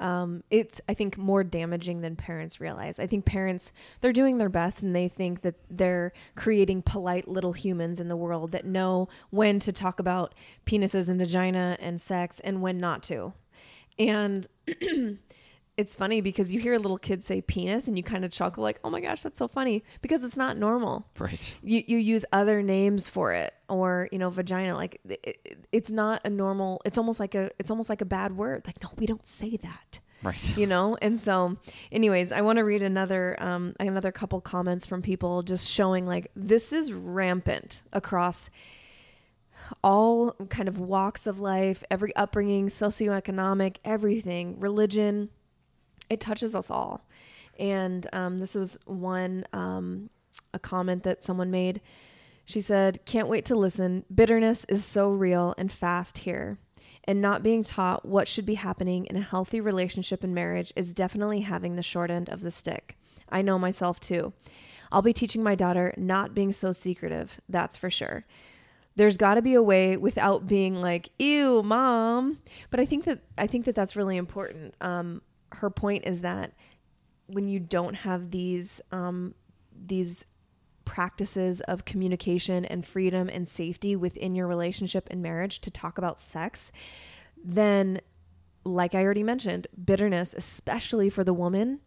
[SPEAKER 2] um, it's I think more damaging than parents realize. I think parents they're doing their best and they think that they're creating polite little humans in the world that know when to talk about penises and vagina and sex and when not to. And it's funny because you hear a little kid say penis and you kind of chuckle like, "Oh my gosh, that's so funny," because it's not normal.
[SPEAKER 1] Right.
[SPEAKER 2] You you use other names for it or, you know, vagina like it, it's not a normal. It's almost like a it's almost like a bad word. Like, no, we don't say that.
[SPEAKER 1] Right.
[SPEAKER 2] You know? And so, anyways, I want to read another um another couple comments from people just showing like this is rampant across all kind of walks of life, every upbringing, socioeconomic, everything, religion, it touches us all. And um, this was one, um, a comment that someone made. She said, Can't wait to listen. Bitterness is so real and fast here. And not being taught what should be happening in a healthy relationship and marriage is definitely having the short end of the stick. I know myself too. I'll be teaching my daughter not being so secretive, that's for sure. There's got to be a way without being like, "Ew, mom." But I think that I think that that's really important. Um, her point is that when you don't have these um, these practices of communication and freedom and safety within your relationship and marriage to talk about sex, then, like I already mentioned, bitterness, especially for the woman,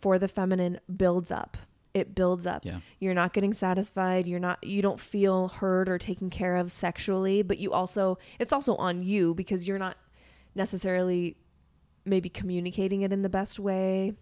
[SPEAKER 2] for the feminine, builds up. It builds up.
[SPEAKER 1] Yeah.
[SPEAKER 2] You're not getting satisfied. You're not. You don't feel heard or taken care of sexually. But you also, it's also on you because you're not necessarily maybe communicating it in the best way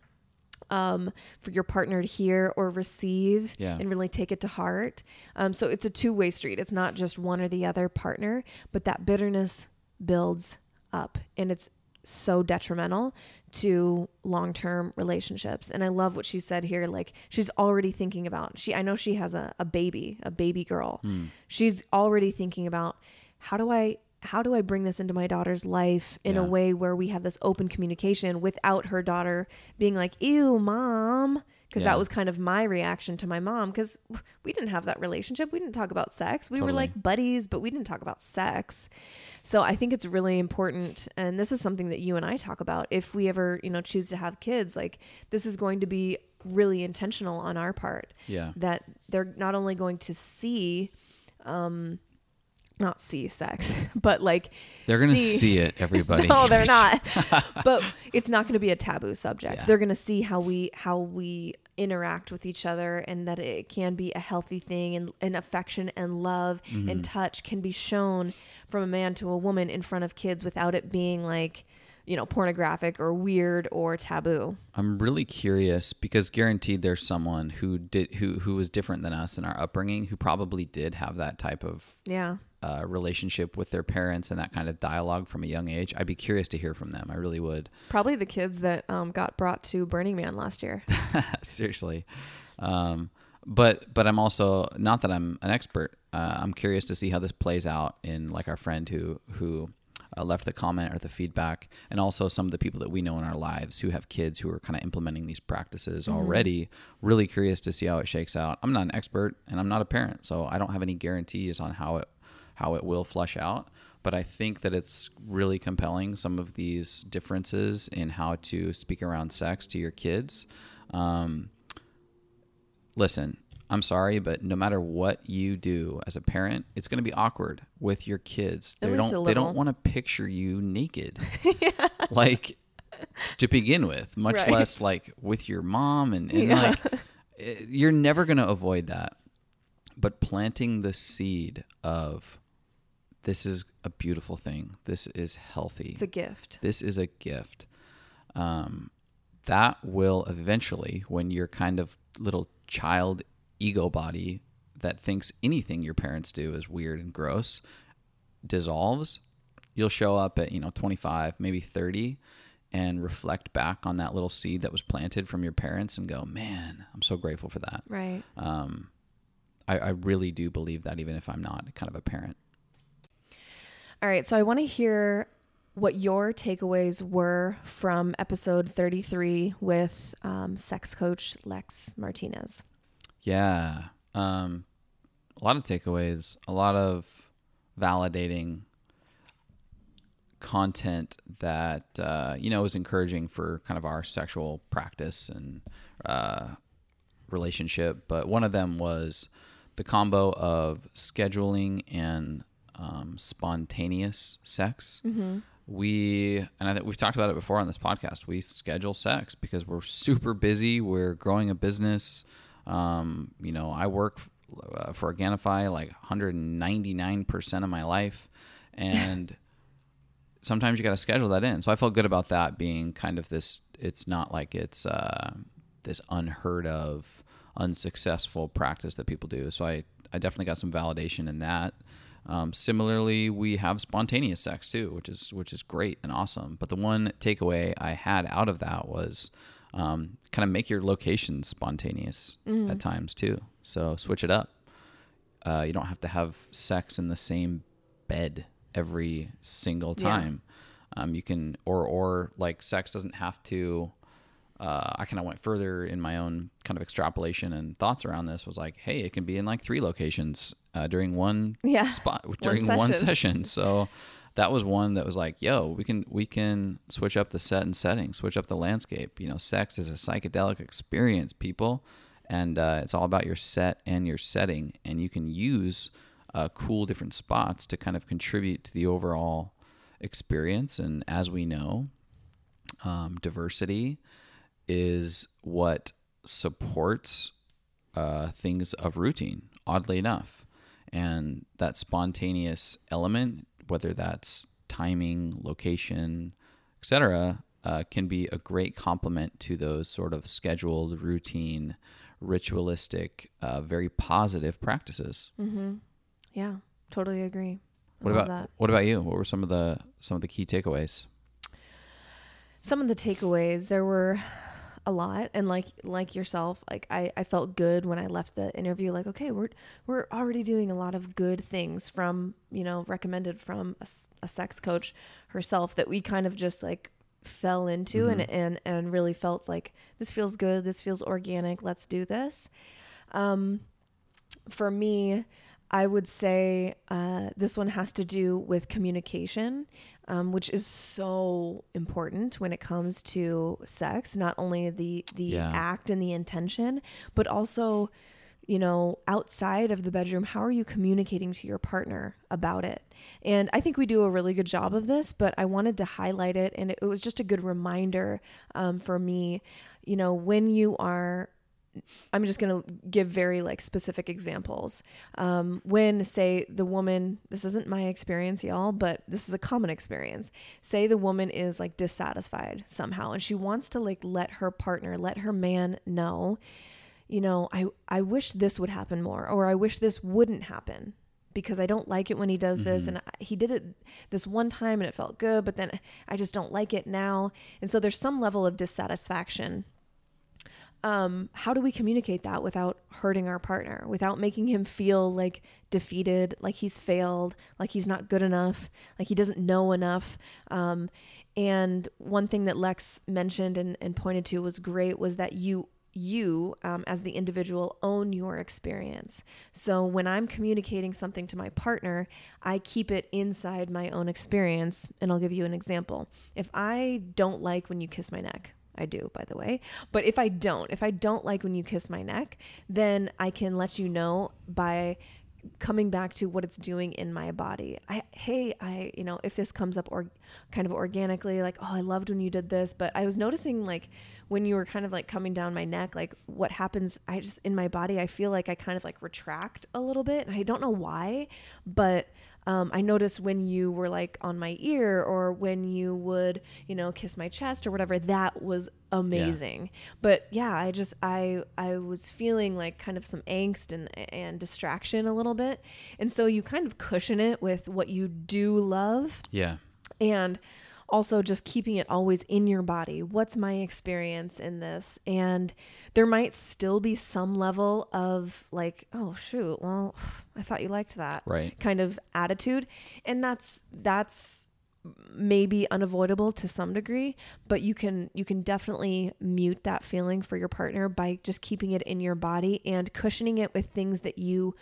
[SPEAKER 2] um, for your partner to hear or receive
[SPEAKER 1] yeah.
[SPEAKER 2] and really take it to heart. Um, so it's a two way street. It's not just one or the other partner, but that bitterness builds up and it's so detrimental to long-term relationships and i love what she said here like she's already thinking about she i know she has a, a baby a baby girl mm. she's already thinking about how do i how do I bring this into my daughter's life in yeah. a way where we have this open communication without her daughter being like, ew, mom? Because yeah. that was kind of my reaction to my mom because we didn't have that relationship. We didn't talk about sex. We totally. were like buddies, but we didn't talk about sex. So I think it's really important. And this is something that you and I talk about. If we ever, you know, choose to have kids, like this is going to be really intentional on our part.
[SPEAKER 1] Yeah.
[SPEAKER 2] That they're not only going to see, um, not see sex, but like
[SPEAKER 1] they're gonna see, see it. Everybody.
[SPEAKER 2] no, they're not. but it's not to be a taboo subject. Yeah. They're to see how we how we interact with each other, and that it can be a healthy thing, and, and affection and love mm-hmm. and touch can be shown from a man to a woman in front of kids without it being like you know pornographic or weird or taboo
[SPEAKER 1] i'm really curious because guaranteed there's someone who did who who was different than us in our upbringing who probably did have that type of
[SPEAKER 2] yeah
[SPEAKER 1] uh, relationship with their parents and that kind of dialogue from a young age, I'd be curious to hear from them. I really would.
[SPEAKER 2] Probably the kids that um, got brought to Burning Man last year.
[SPEAKER 1] Seriously. Um, but but I'm also not that I'm an expert. Uh, I'm curious to see how this plays out in like our friend who who uh, left the comment or the feedback, and also some of the people that we know in our lives who have kids who are kind of implementing these practices
[SPEAKER 2] Mm-hmm.
[SPEAKER 1] already. Really curious to see how it shakes out. I'm not an expert and I'm not a parent, so I don't have any guarantees on how it how it will flush out. But I think that it's really compelling some of these differences in how to speak around sex to your kids. Um, listen, I'm sorry, but no matter what you do as a parent, it's going to be awkward with your kids.
[SPEAKER 2] At
[SPEAKER 1] They don't they don't want to picture you naked. Like to begin with, much
[SPEAKER 2] Right.
[SPEAKER 1] less like with your mom and, and
[SPEAKER 2] Yeah.
[SPEAKER 1] like eh, you're never going to avoid that. But planting the seed of this is a beautiful thing. This is healthy
[SPEAKER 2] It's a gift.
[SPEAKER 1] this is a gift. Um, that will eventually, when your kind of little child ego body that thinks anything your parents do is weird and gross dissolves, you'll show up at, you know, 25, maybe 30 and reflect back on that little seed that was planted from your parents and go, man, I'm so grateful for that.
[SPEAKER 2] Right.
[SPEAKER 1] Um, I, I really do believe that, even if I'm not kind of a parent.
[SPEAKER 2] All right. So I want to hear what your takeaways were from episode 33 with um, sex coach Lex Martinez.
[SPEAKER 1] Yeah. Um, a lot of takeaways, a lot of validating content that, uh, you know, is encouraging for kind of our sexual practice and uh, relationship. But one of them was the combo of scheduling and um, spontaneous sex. We and I think we've talked about it before on this podcast. We schedule sex because we're super busy. We're growing a business. Um, you know, I work uh, for Organifi like 199% of my life, and sometimes you got to schedule that in. So I felt good about that being kind of this. It's not like it's uh, this unheard of, unsuccessful practice that people do. So I, I definitely got some validation in that. Um, similarly, we have spontaneous sex too, which is which is great and awesome. But the one takeaway I had out of that was um, kind of make your location spontaneous at times too. So switch it up. Uh, you don't have to have sex in the same bed every single
[SPEAKER 2] Yeah.
[SPEAKER 1] time. Um, you can, or or like sex doesn't have to. Uh, I kind of went further in my own kind of extrapolation and thoughts around this. Was like, hey, it can be in like three locations uh, during one
[SPEAKER 2] Yeah.
[SPEAKER 1] spot during one
[SPEAKER 2] session.
[SPEAKER 1] session. So that was one that was like, yo, we can we can switch up the set and setting, switch up the landscape. You know, sex is a psychedelic experience, people, and uh, it's all about your set and your setting, and you can use uh, cool different spots to kind of contribute to the overall experience. And as we know, um, diversity is what supports uh, things of routine, oddly enough. And that spontaneous element, whether that's timing, location, etc., uh, can be a great complement to those sort of scheduled, routine, ritualistic, uh, very positive practices.
[SPEAKER 2] Yeah, totally agree. I
[SPEAKER 1] What about
[SPEAKER 2] that.
[SPEAKER 1] what about you? What were some of the some of the key takeaways?
[SPEAKER 2] some of the takeaways there were a lot and like like yourself like I, I felt good when i left the interview like okay we're we're already doing a lot of good things from you know recommended from a sex coach herself that we kind of just like fell into and and and really felt like this feels good this feels organic let's do this. Um for me, I would say uh, this one has to do with communication, um, which is so important when it comes to sex. Not only the the
[SPEAKER 1] Yeah.
[SPEAKER 2] act and the intention, but also, you know, outside of the bedroom, how are you communicating to your partner about it? And I think we do a really good job of this, but I wanted to highlight it, and it, it was just a good reminder um, for me. You know, when you are I'm just going to give very like specific examples. Um, when, say, the woman, this isn't my experience, y'all, but this is a common experience. Say the woman is like dissatisfied somehow and she wants to like let her partner, let her man know, you know, I, I wish this would happen more or I wish this wouldn't happen because I don't like it when he does
[SPEAKER 1] Mm-hmm.
[SPEAKER 2] this and I- he did it this one time and it felt good but then I just don't like it now and so there's some level of dissatisfaction um, how do we communicate that without hurting our partner, without making him feel like defeated, like he's failed, like he's not good enough, like he doesn't know enough? Um, and one thing that Lex mentioned and, and pointed to was great was that you you um, as the individual own your experience so when i'm communicating something to my partner i keep it inside my own experience and i'll give you an example if i don't like when you kiss my neck I do, by the way. But if I don't, if I don't like when you kiss my neck, then I can let you know by coming back to what it's doing in my body. I hey, I you know, if this comes up or kind of organically like, "Oh, I loved when you did this," but I was noticing like when you were kind of like coming down my neck, like what happens I just in my body, I feel like I kind of like retract a little bit, and I don't know why, but um, I noticed when you were like on my ear or when you would, you know, kiss my chest or whatever, that was amazing. But yeah, I just I I was feeling like kind of some angst and and distraction a little bit. And so you kind of cushion it with what you do love
[SPEAKER 1] Yeah.
[SPEAKER 2] and also just keeping it always in your body. What's my experience in this? And there might still be some level of like, oh shoot, well, I thought you liked that.
[SPEAKER 1] Right.
[SPEAKER 2] Kind of attitude. And that's that's maybe unavoidable to some degree, but you can you can definitely mute that feeling for your partner by just keeping it in your body and cushioning it with things that you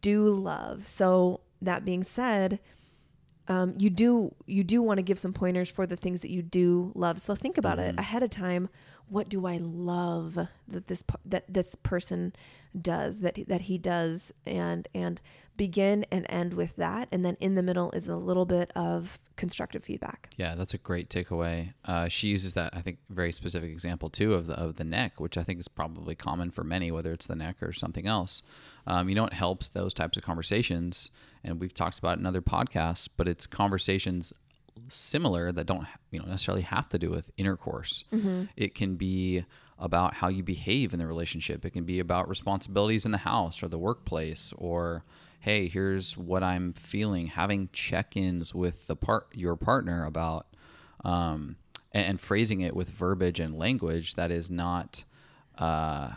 [SPEAKER 2] do love. So that being said, um, you do you do want to give some pointers for the things that you do love. So think about it ahead of time. What do I love that this that this person does that that he does and and begin and end with that, and then in the middle is a little bit of constructive feedback.
[SPEAKER 1] Yeah, that's a great takeaway. Uh, she uses that I think very specific example too of the of the neck, which I think is probably common for many, whether it's the neck or something else. Um, you know, it helps those types of conversations, and we've talked about it in other podcasts, but it's conversations similar that don't you know necessarily have to do with intercourse. It can be about how you behave in the relationship. It can be about responsibilities in the house or the workplace or hey, here's what I'm feeling, having check-ins with the part your partner about um, and, and phrasing it with verbiage and language that is not uh,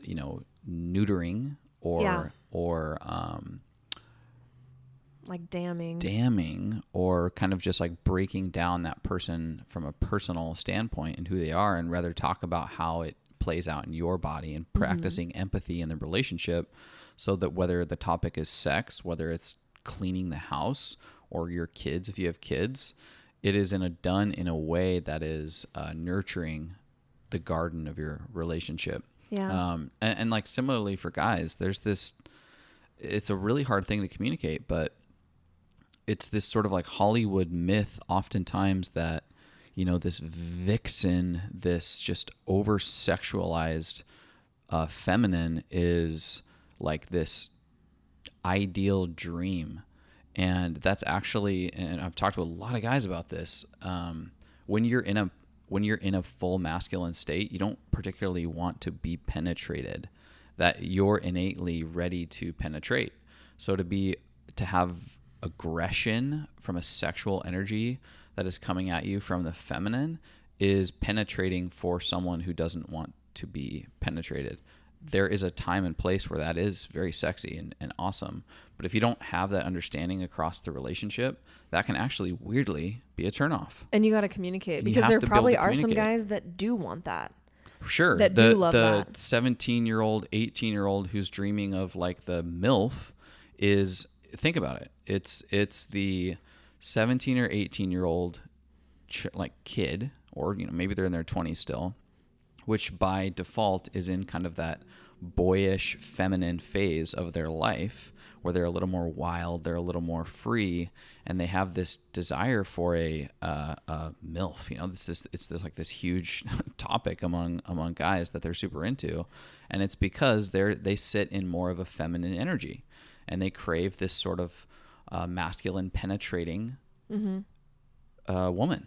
[SPEAKER 1] you know, neutering or
[SPEAKER 2] Yeah.
[SPEAKER 1] or um,
[SPEAKER 2] Like damning.
[SPEAKER 1] damning or kind of just like breaking down that person from a personal standpoint and who they are and rather talk about how it plays out in your body and practicing empathy in the relationship so that whether the topic is sex whether it's cleaning the house or your kids if you have kids it is in a done in a way that is uh, nurturing the garden of your relationship
[SPEAKER 2] Yeah.
[SPEAKER 1] um, and, and like similarly for guys there's this it's a really hard thing to communicate but it's this sort of like Hollywood myth oftentimes that you know this vixen this just over sexualized uh, feminine is like this ideal dream and that's actually and I've talked to a lot of guys about this um, when you're in a when you're in a full masculine state you don't particularly want to be penetrated that you're innately ready to penetrate so to be to have aggression from a sexual energy that is coming at you from the feminine is penetrating for someone who doesn't want to be penetrated. There is a time and place where that is very sexy and, and awesome. But if you don't have that understanding across the relationship, that can actually weirdly be a turnoff.
[SPEAKER 2] and you got to communicate because there probably are some guys that do want that.
[SPEAKER 1] Sure.
[SPEAKER 2] that
[SPEAKER 1] the,
[SPEAKER 2] do love
[SPEAKER 1] the
[SPEAKER 2] that.
[SPEAKER 1] 17 year old, 18 year old who's dreaming of like the MILF is think about it. It's it's the 17 or 18 year old ch- like kid or you know maybe they're in their 20s still which by default is in kind of that boyish feminine phase of their life where they're a little more wild, they're a little more free, and they have this desire for a, uh, a milf. You know, this is it's this like this huge topic among among guys that they're super into, and it's because they're they sit in more of a feminine energy, and they crave this sort of uh, masculine penetrating uh, woman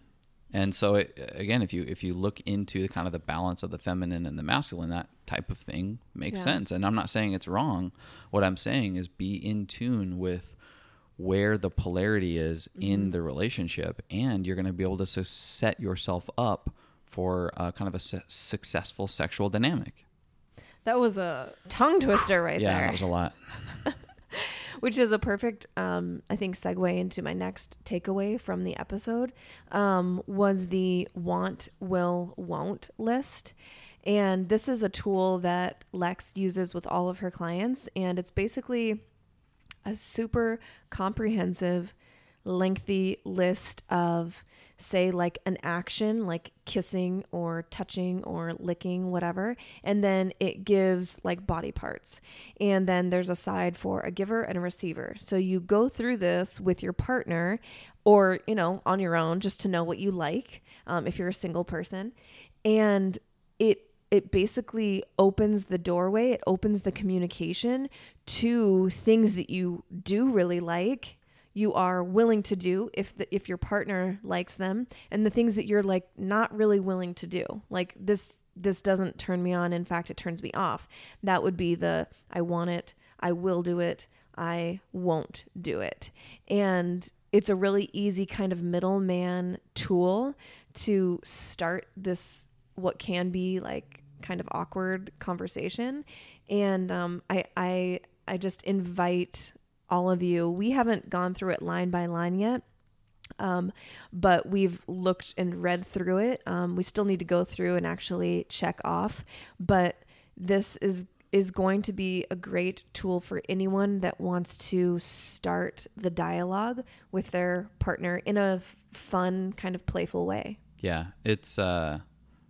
[SPEAKER 1] And so it, again, if you if you look into the kind of the balance of the feminine and the masculine, that type of thing makes
[SPEAKER 2] Yeah.
[SPEAKER 1] sense. And I'm not saying it's wrong. What I'm saying is be in tune with where the polarity is
[SPEAKER 2] Mm-hmm.
[SPEAKER 1] in the relationship, and you're going to be able to set yourself up for uh, kind of a su- successful sexual dynamic.
[SPEAKER 2] That was a tongue twister right
[SPEAKER 1] yeah,
[SPEAKER 2] there.
[SPEAKER 1] that was a lot.
[SPEAKER 2] which is a perfect um, i think segue into my next takeaway from the episode um, was the want will won't list. And this is a tool that lex uses with all of her clients and it's basically a super comprehensive lengthy list of say like an action like kissing or touching or licking whatever and then it gives like body parts. And then there's a side for a giver and a receiver. So you go through this with your partner or you know on your own just to know what you like um, if you're a single person. And it it basically opens the doorway. It opens the communication to things that you do really like you are willing to do if the, if your partner likes them and the things that you're like not really willing to do. Like this this doesn't turn me on. In fact it turns me off. That would be the i want it. I will do it. I won't do it. And it's a really easy kind of middleman tool to start this what can be like kind of awkward conversation. And um, I, I i just invite all of you we haven't gone through it line by line yet um, but we've looked and read through it um, we still need to go through and actually check off but this is is going to be a great tool for anyone that wants to start the dialogue with their partner in a fun kind of playful way
[SPEAKER 1] Yeah, it's uh,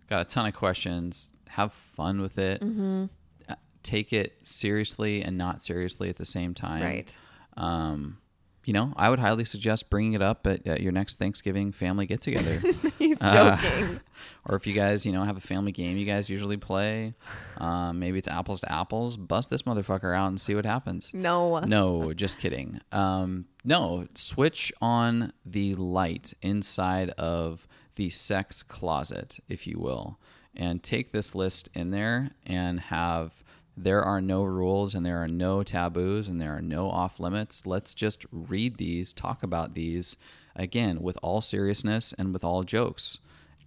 [SPEAKER 1] got a ton of questions. Have fun with it.
[SPEAKER 2] Mm-hmm.
[SPEAKER 1] Uh, Take it seriously and not seriously at the same time.
[SPEAKER 2] Right.
[SPEAKER 1] Um, you know, I would highly suggest bringing it up at, at your next Thanksgiving family get together.
[SPEAKER 2] he's
[SPEAKER 1] Uh,
[SPEAKER 2] joking
[SPEAKER 1] or if you guys, you know, have a family game you guys usually play, um, maybe it's apples to apples, bust this motherfucker out and see what happens.
[SPEAKER 2] no
[SPEAKER 1] No, just kidding. Um, no, switch on the light inside of the sex closet, if you will, and take this list in there and have there are no rules and there are no taboos and there are no off limits. Let's just read these, talk about these again with all seriousness and with all jokes.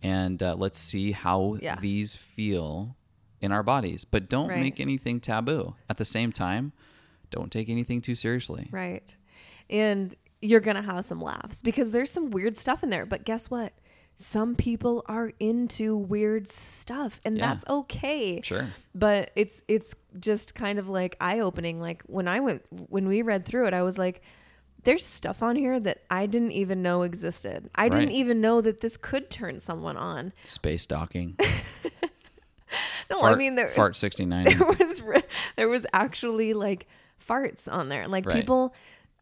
[SPEAKER 1] And uh, let's see how
[SPEAKER 2] Yeah.
[SPEAKER 1] these feel in our bodies. But don't
[SPEAKER 2] Right.
[SPEAKER 1] make anything taboo. At the same time, don't take anything too seriously.
[SPEAKER 2] Right. And you're going to have some laughs because there's some weird stuff in there. But guess what? Some people are into weird stuff and
[SPEAKER 1] Yeah.
[SPEAKER 2] that's okay.
[SPEAKER 1] Sure.
[SPEAKER 2] But it's it's just kind of like eye-opening like when I went when we read through it I was like there's stuff on here that I didn't even know existed. I didn't even know that this could turn someone on.
[SPEAKER 1] Space docking.
[SPEAKER 2] No,
[SPEAKER 1] fart,
[SPEAKER 2] I mean there
[SPEAKER 1] fart 69.
[SPEAKER 2] there was there was actually like farts on there like
[SPEAKER 1] Right.
[SPEAKER 2] people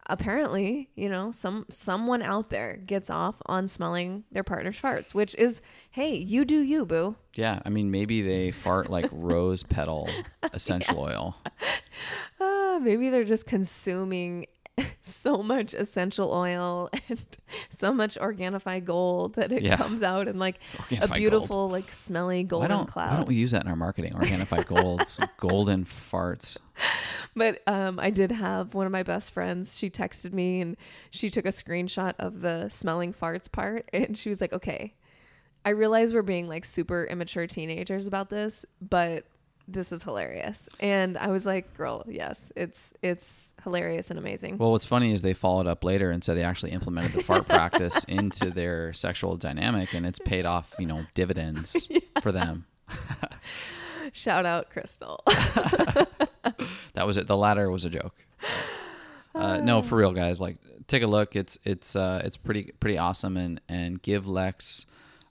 [SPEAKER 2] apparently you know some someone out there gets off on smelling their partner's farts which is hey you do you boo
[SPEAKER 1] yeah, I mean, maybe they fart like rose petal essential oil.
[SPEAKER 2] uh, maybe they're just consuming so much essential oil and so much Organifi gold that it
[SPEAKER 1] Yeah.
[SPEAKER 2] comes out in like
[SPEAKER 1] Organifi
[SPEAKER 2] a
[SPEAKER 1] gold.
[SPEAKER 2] beautiful like smelly
[SPEAKER 1] Why
[SPEAKER 2] golden
[SPEAKER 1] don't,
[SPEAKER 2] cloud
[SPEAKER 1] why don't we use that in our marketing? Organifi golds, golden farts.
[SPEAKER 2] But um, I did have one of my best friends. She texted me and she took a screenshot of the smelling farts part, and she was like, "Okay, I realize we're being like super immature teenagers about this, but this is hilarious." And I was like, "Girl, yes, it's it's hilarious and amazing."
[SPEAKER 1] Well, what's funny is they followed up later and said they actually implemented the fart practice into their sexual dynamic, and it's paid off, you know, dividends for them.
[SPEAKER 2] Shout out, Crystal.
[SPEAKER 1] That was it. The latter was a joke. Uh, no, for real, guys. Like, take a look. It's it's uh, it's pretty pretty awesome, and and give Lex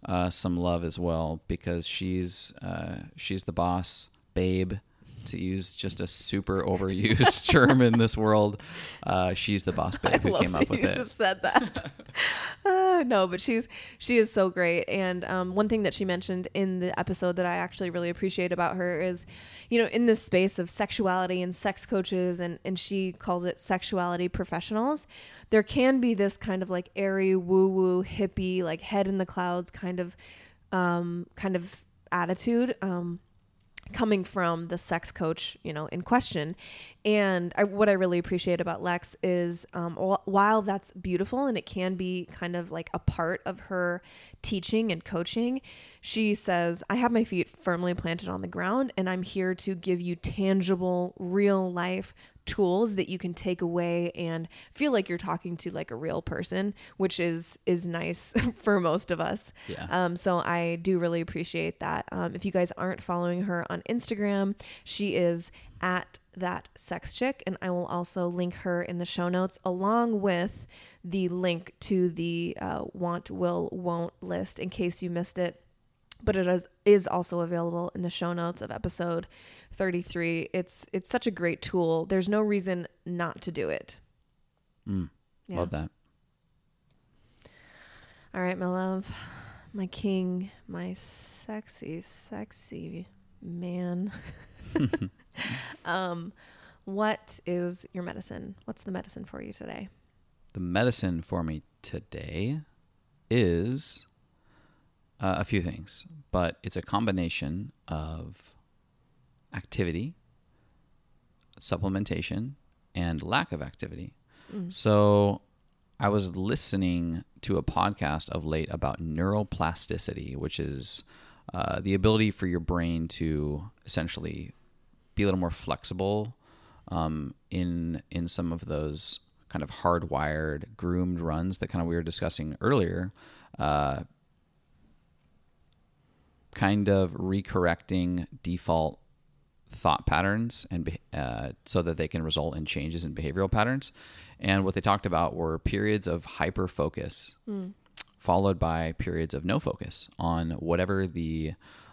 [SPEAKER 1] uh, some love as well because she's uh, she's the boss babe to use just a super overused term in this world, uh, she's the boss babe who
[SPEAKER 2] love
[SPEAKER 1] came up with it
[SPEAKER 2] you
[SPEAKER 1] it.
[SPEAKER 2] just said that. uh, no, but she's she is so great. And um, one thing that she mentioned in the episode that I actually really appreciate about her is, you know, in this space of sexuality and sex coaches, and and she calls it sexuality professionals. There can be this kind of like airy, woo woo, hippie, like head in the clouds kind of, um, kind of attitude. Um, coming from the sex coach, you know, in question. And I, what I really appreciate about Lex is um, while that's beautiful and it can be kind of like a part of her teaching and coaching, she says, I have my feet firmly planted on the ground and I'm here to give you tangible, real life tools that you can take away and feel like you're talking to like a real person, which is is nice for most of us.
[SPEAKER 1] Yeah.
[SPEAKER 2] Um, so I do really appreciate that. Um, if you guys aren't following her on Instagram, she is at that sex chick, and I will also link her in the show notes along with the link to the uh, want, will, won't list in case you missed it but it is is also available in the show notes of episode 33. It's it's such a great tool. There's no reason not to do it.
[SPEAKER 1] Mm,
[SPEAKER 2] Yeah.
[SPEAKER 1] Love that.
[SPEAKER 2] All right, my love, my king, my sexy, sexy man. um, what is your medicine? What's the medicine for you today?
[SPEAKER 1] The medicine for me today is uh, a few things, but it's a combination of activity, supplementation, and lack of activity. So I was listening to a podcast of late about neuroplasticity, which is uh, the ability for your brain to essentially be a little more flexible um, in in some of those kind of hardwired, groomed runs that kind of we were discussing earlier. Uh, kind of recorrecting default thought patterns and uh, so that they can result in changes in behavioral patterns. And what they talked about were periods of hyper focus, followed by periods of no focus on whatever the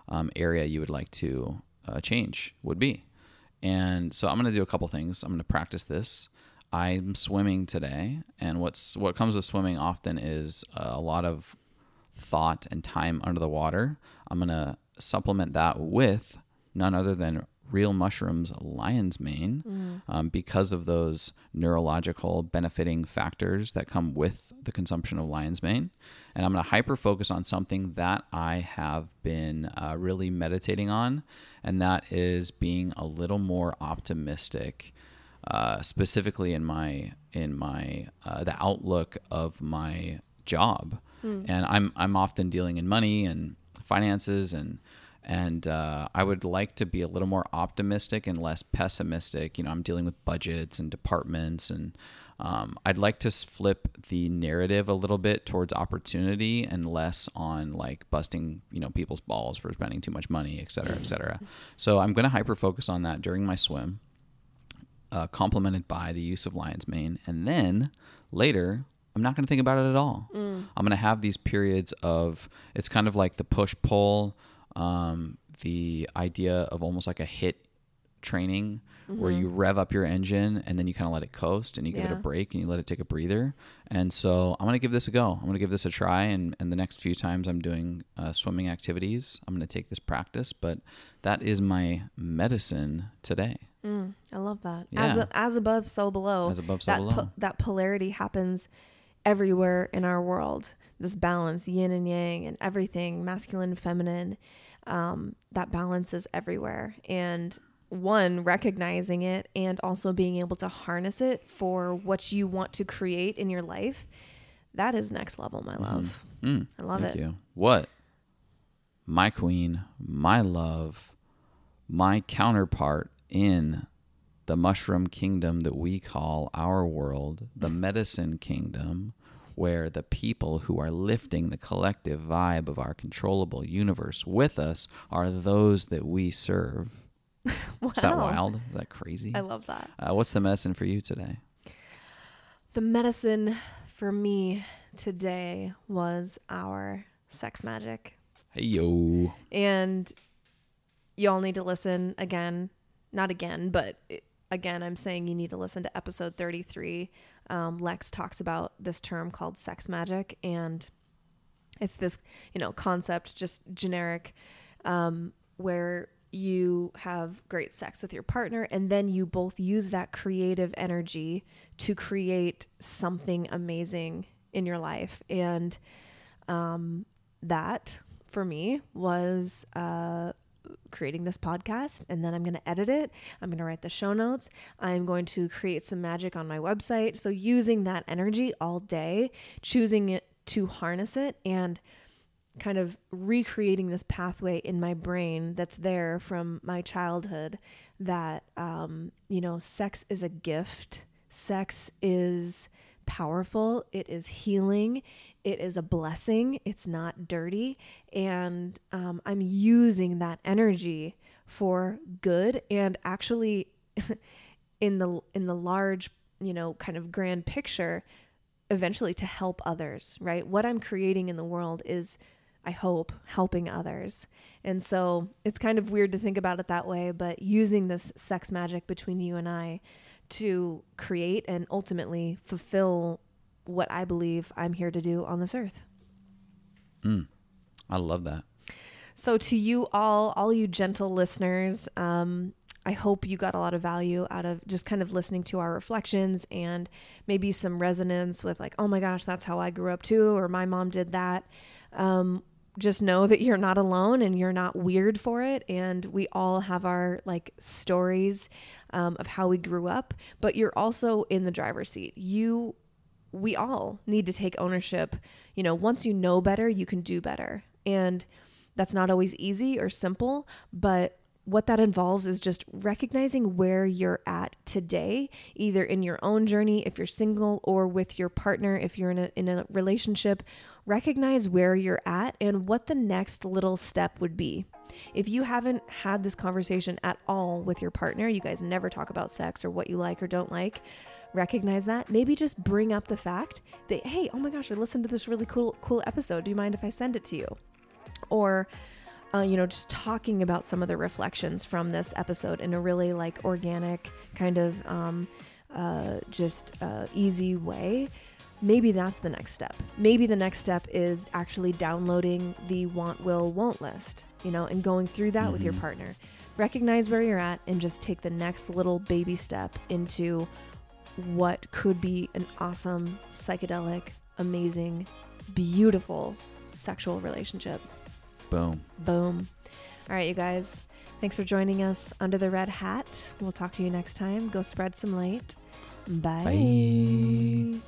[SPEAKER 1] um, area you would like to uh, change would be. And so I'm going to do a couple things. I'm going to practice this. I'm swimming today, and what's what comes with swimming often is a lot of thought and time under the water. I'm going to supplement that with none other than real mushrooms lion's mane um, because of those neurological benefiting factors that come with the consumption of lion's mane. And I'm going to hyper focus on something that I have been uh, really meditating on, and that is being a little more optimistic. Uh, specifically in my in my uh, the outlook of my job, and I'm I'm often dealing in money and finances and and uh, I would like to be a little more optimistic and less pessimistic. You know, I'm dealing with budgets and departments, and um, I'd like to flip the narrative a little bit towards opportunity and less on like busting you know people's balls for spending too much money, et cetera, et cetera. So I'm going to hyper focus on that during my swim uh, complemented by the use of lion's mane. And then later, I'm not going to think about it at all. I'm going to have these periods of, it's kind of like the push pull, um, the idea of almost like a HIIT training where you rev up your engine and then you kind of let it coast and you give it a break and you let it take a breather. And so I'm going to give this a go. I'm going to give this a try. And, and the next few times I'm doing uh, swimming activities, I'm going to take this practice. But that is my medicine today.
[SPEAKER 2] Mm, I love that. As, a, as above, so below.
[SPEAKER 1] As above, so
[SPEAKER 2] that
[SPEAKER 1] below.
[SPEAKER 2] that polarity happens everywhere in our world. This balance, yin and yang, and everything, masculine, feminine. Um, that balance is everywhere. And one, recognizing it and also being able to harness it for what you want to create in your life. That is next level, my love.
[SPEAKER 1] Mm,
[SPEAKER 2] I love
[SPEAKER 1] thank
[SPEAKER 2] it.
[SPEAKER 1] you. What? My queen, my love, my counterpart in the mushroom kingdom that we call our world, the medicine kingdom, where the people who are lifting the collective vibe of our controllable universe with us are those that we serve.
[SPEAKER 2] Wow.
[SPEAKER 1] Is that wild? Is that crazy?
[SPEAKER 2] I love that.
[SPEAKER 1] Uh, what's the medicine for you today?
[SPEAKER 2] The medicine for me today was our sex magic.
[SPEAKER 1] Hey, yo.
[SPEAKER 2] And y'all need to listen again not again, but again, I'm saying you need to listen to episode 33. Um, Lex talks about this term called sex magic, and it's this, you know, concept, just generic, um, where you have great sex with your partner, and then you both use that creative energy to create something amazing in your life. And um, that, for me, was. Uh, creating this podcast and then I'm going to edit it. I'm going to write the show notes. I'm going to create some magic on my website. So, using that energy all day, choosing it to harness it and kind of recreating this pathway in my brain that's there from my childhood that, um, you know, sex is a gift. Sex is powerful, it is healing, it is a blessing, it's not dirty. And um, I'm using that energy for good and actually in the in the large you know kind of grand picture eventually to help others right what i'm creating in the world is i hope helping others and so it's kind of weird to think about it that way but using this sex magic between you and i to create and ultimately fulfill what I believe I'm here to do on this earth.
[SPEAKER 1] Mm, I love that.
[SPEAKER 2] So, to you all, all you gentle listeners, um, I hope you got a lot of value out of just kind of listening to our reflections and maybe some resonance with, like, oh my gosh, that's how I grew up too, or my mom did that. Um, just know that you're not alone and you're not weird for it. And we all have our like stories um, of how we grew up, but you're also in the driver's seat. You, we all need to take ownership. You know, once you know better, you can do better. And that's not always easy or simple, but what that involves is just recognizing where you're at today, either in your own journey if you're single or with your partner if you're in a in a relationship. Recognize where you're at and what the next little step would be. If you haven't had this conversation at all with your partner, you guys never talk about sex or what you like or don't like, recognize that. Maybe just bring up the fact that hey, oh my gosh, I listened to this really cool cool episode. Do you mind if I send it to you? Or uh, you know, just talking about some of the reflections from this episode in a really like organic, kind of um, uh, just uh, easy way. Maybe that's the next step. Maybe the next step is actually downloading the want, will, won't list, you know, and going through that mm-hmm. with your mm-hmm. partner. Recognize where you're at and just take the next little baby step into what could be an awesome, psychedelic, amazing, beautiful sexual relationship.
[SPEAKER 1] Boom.
[SPEAKER 2] Boom. All right, you guys. Thanks for joining us under the red hat. We'll talk to you next time. Go spread some light. Bye.
[SPEAKER 1] Bye.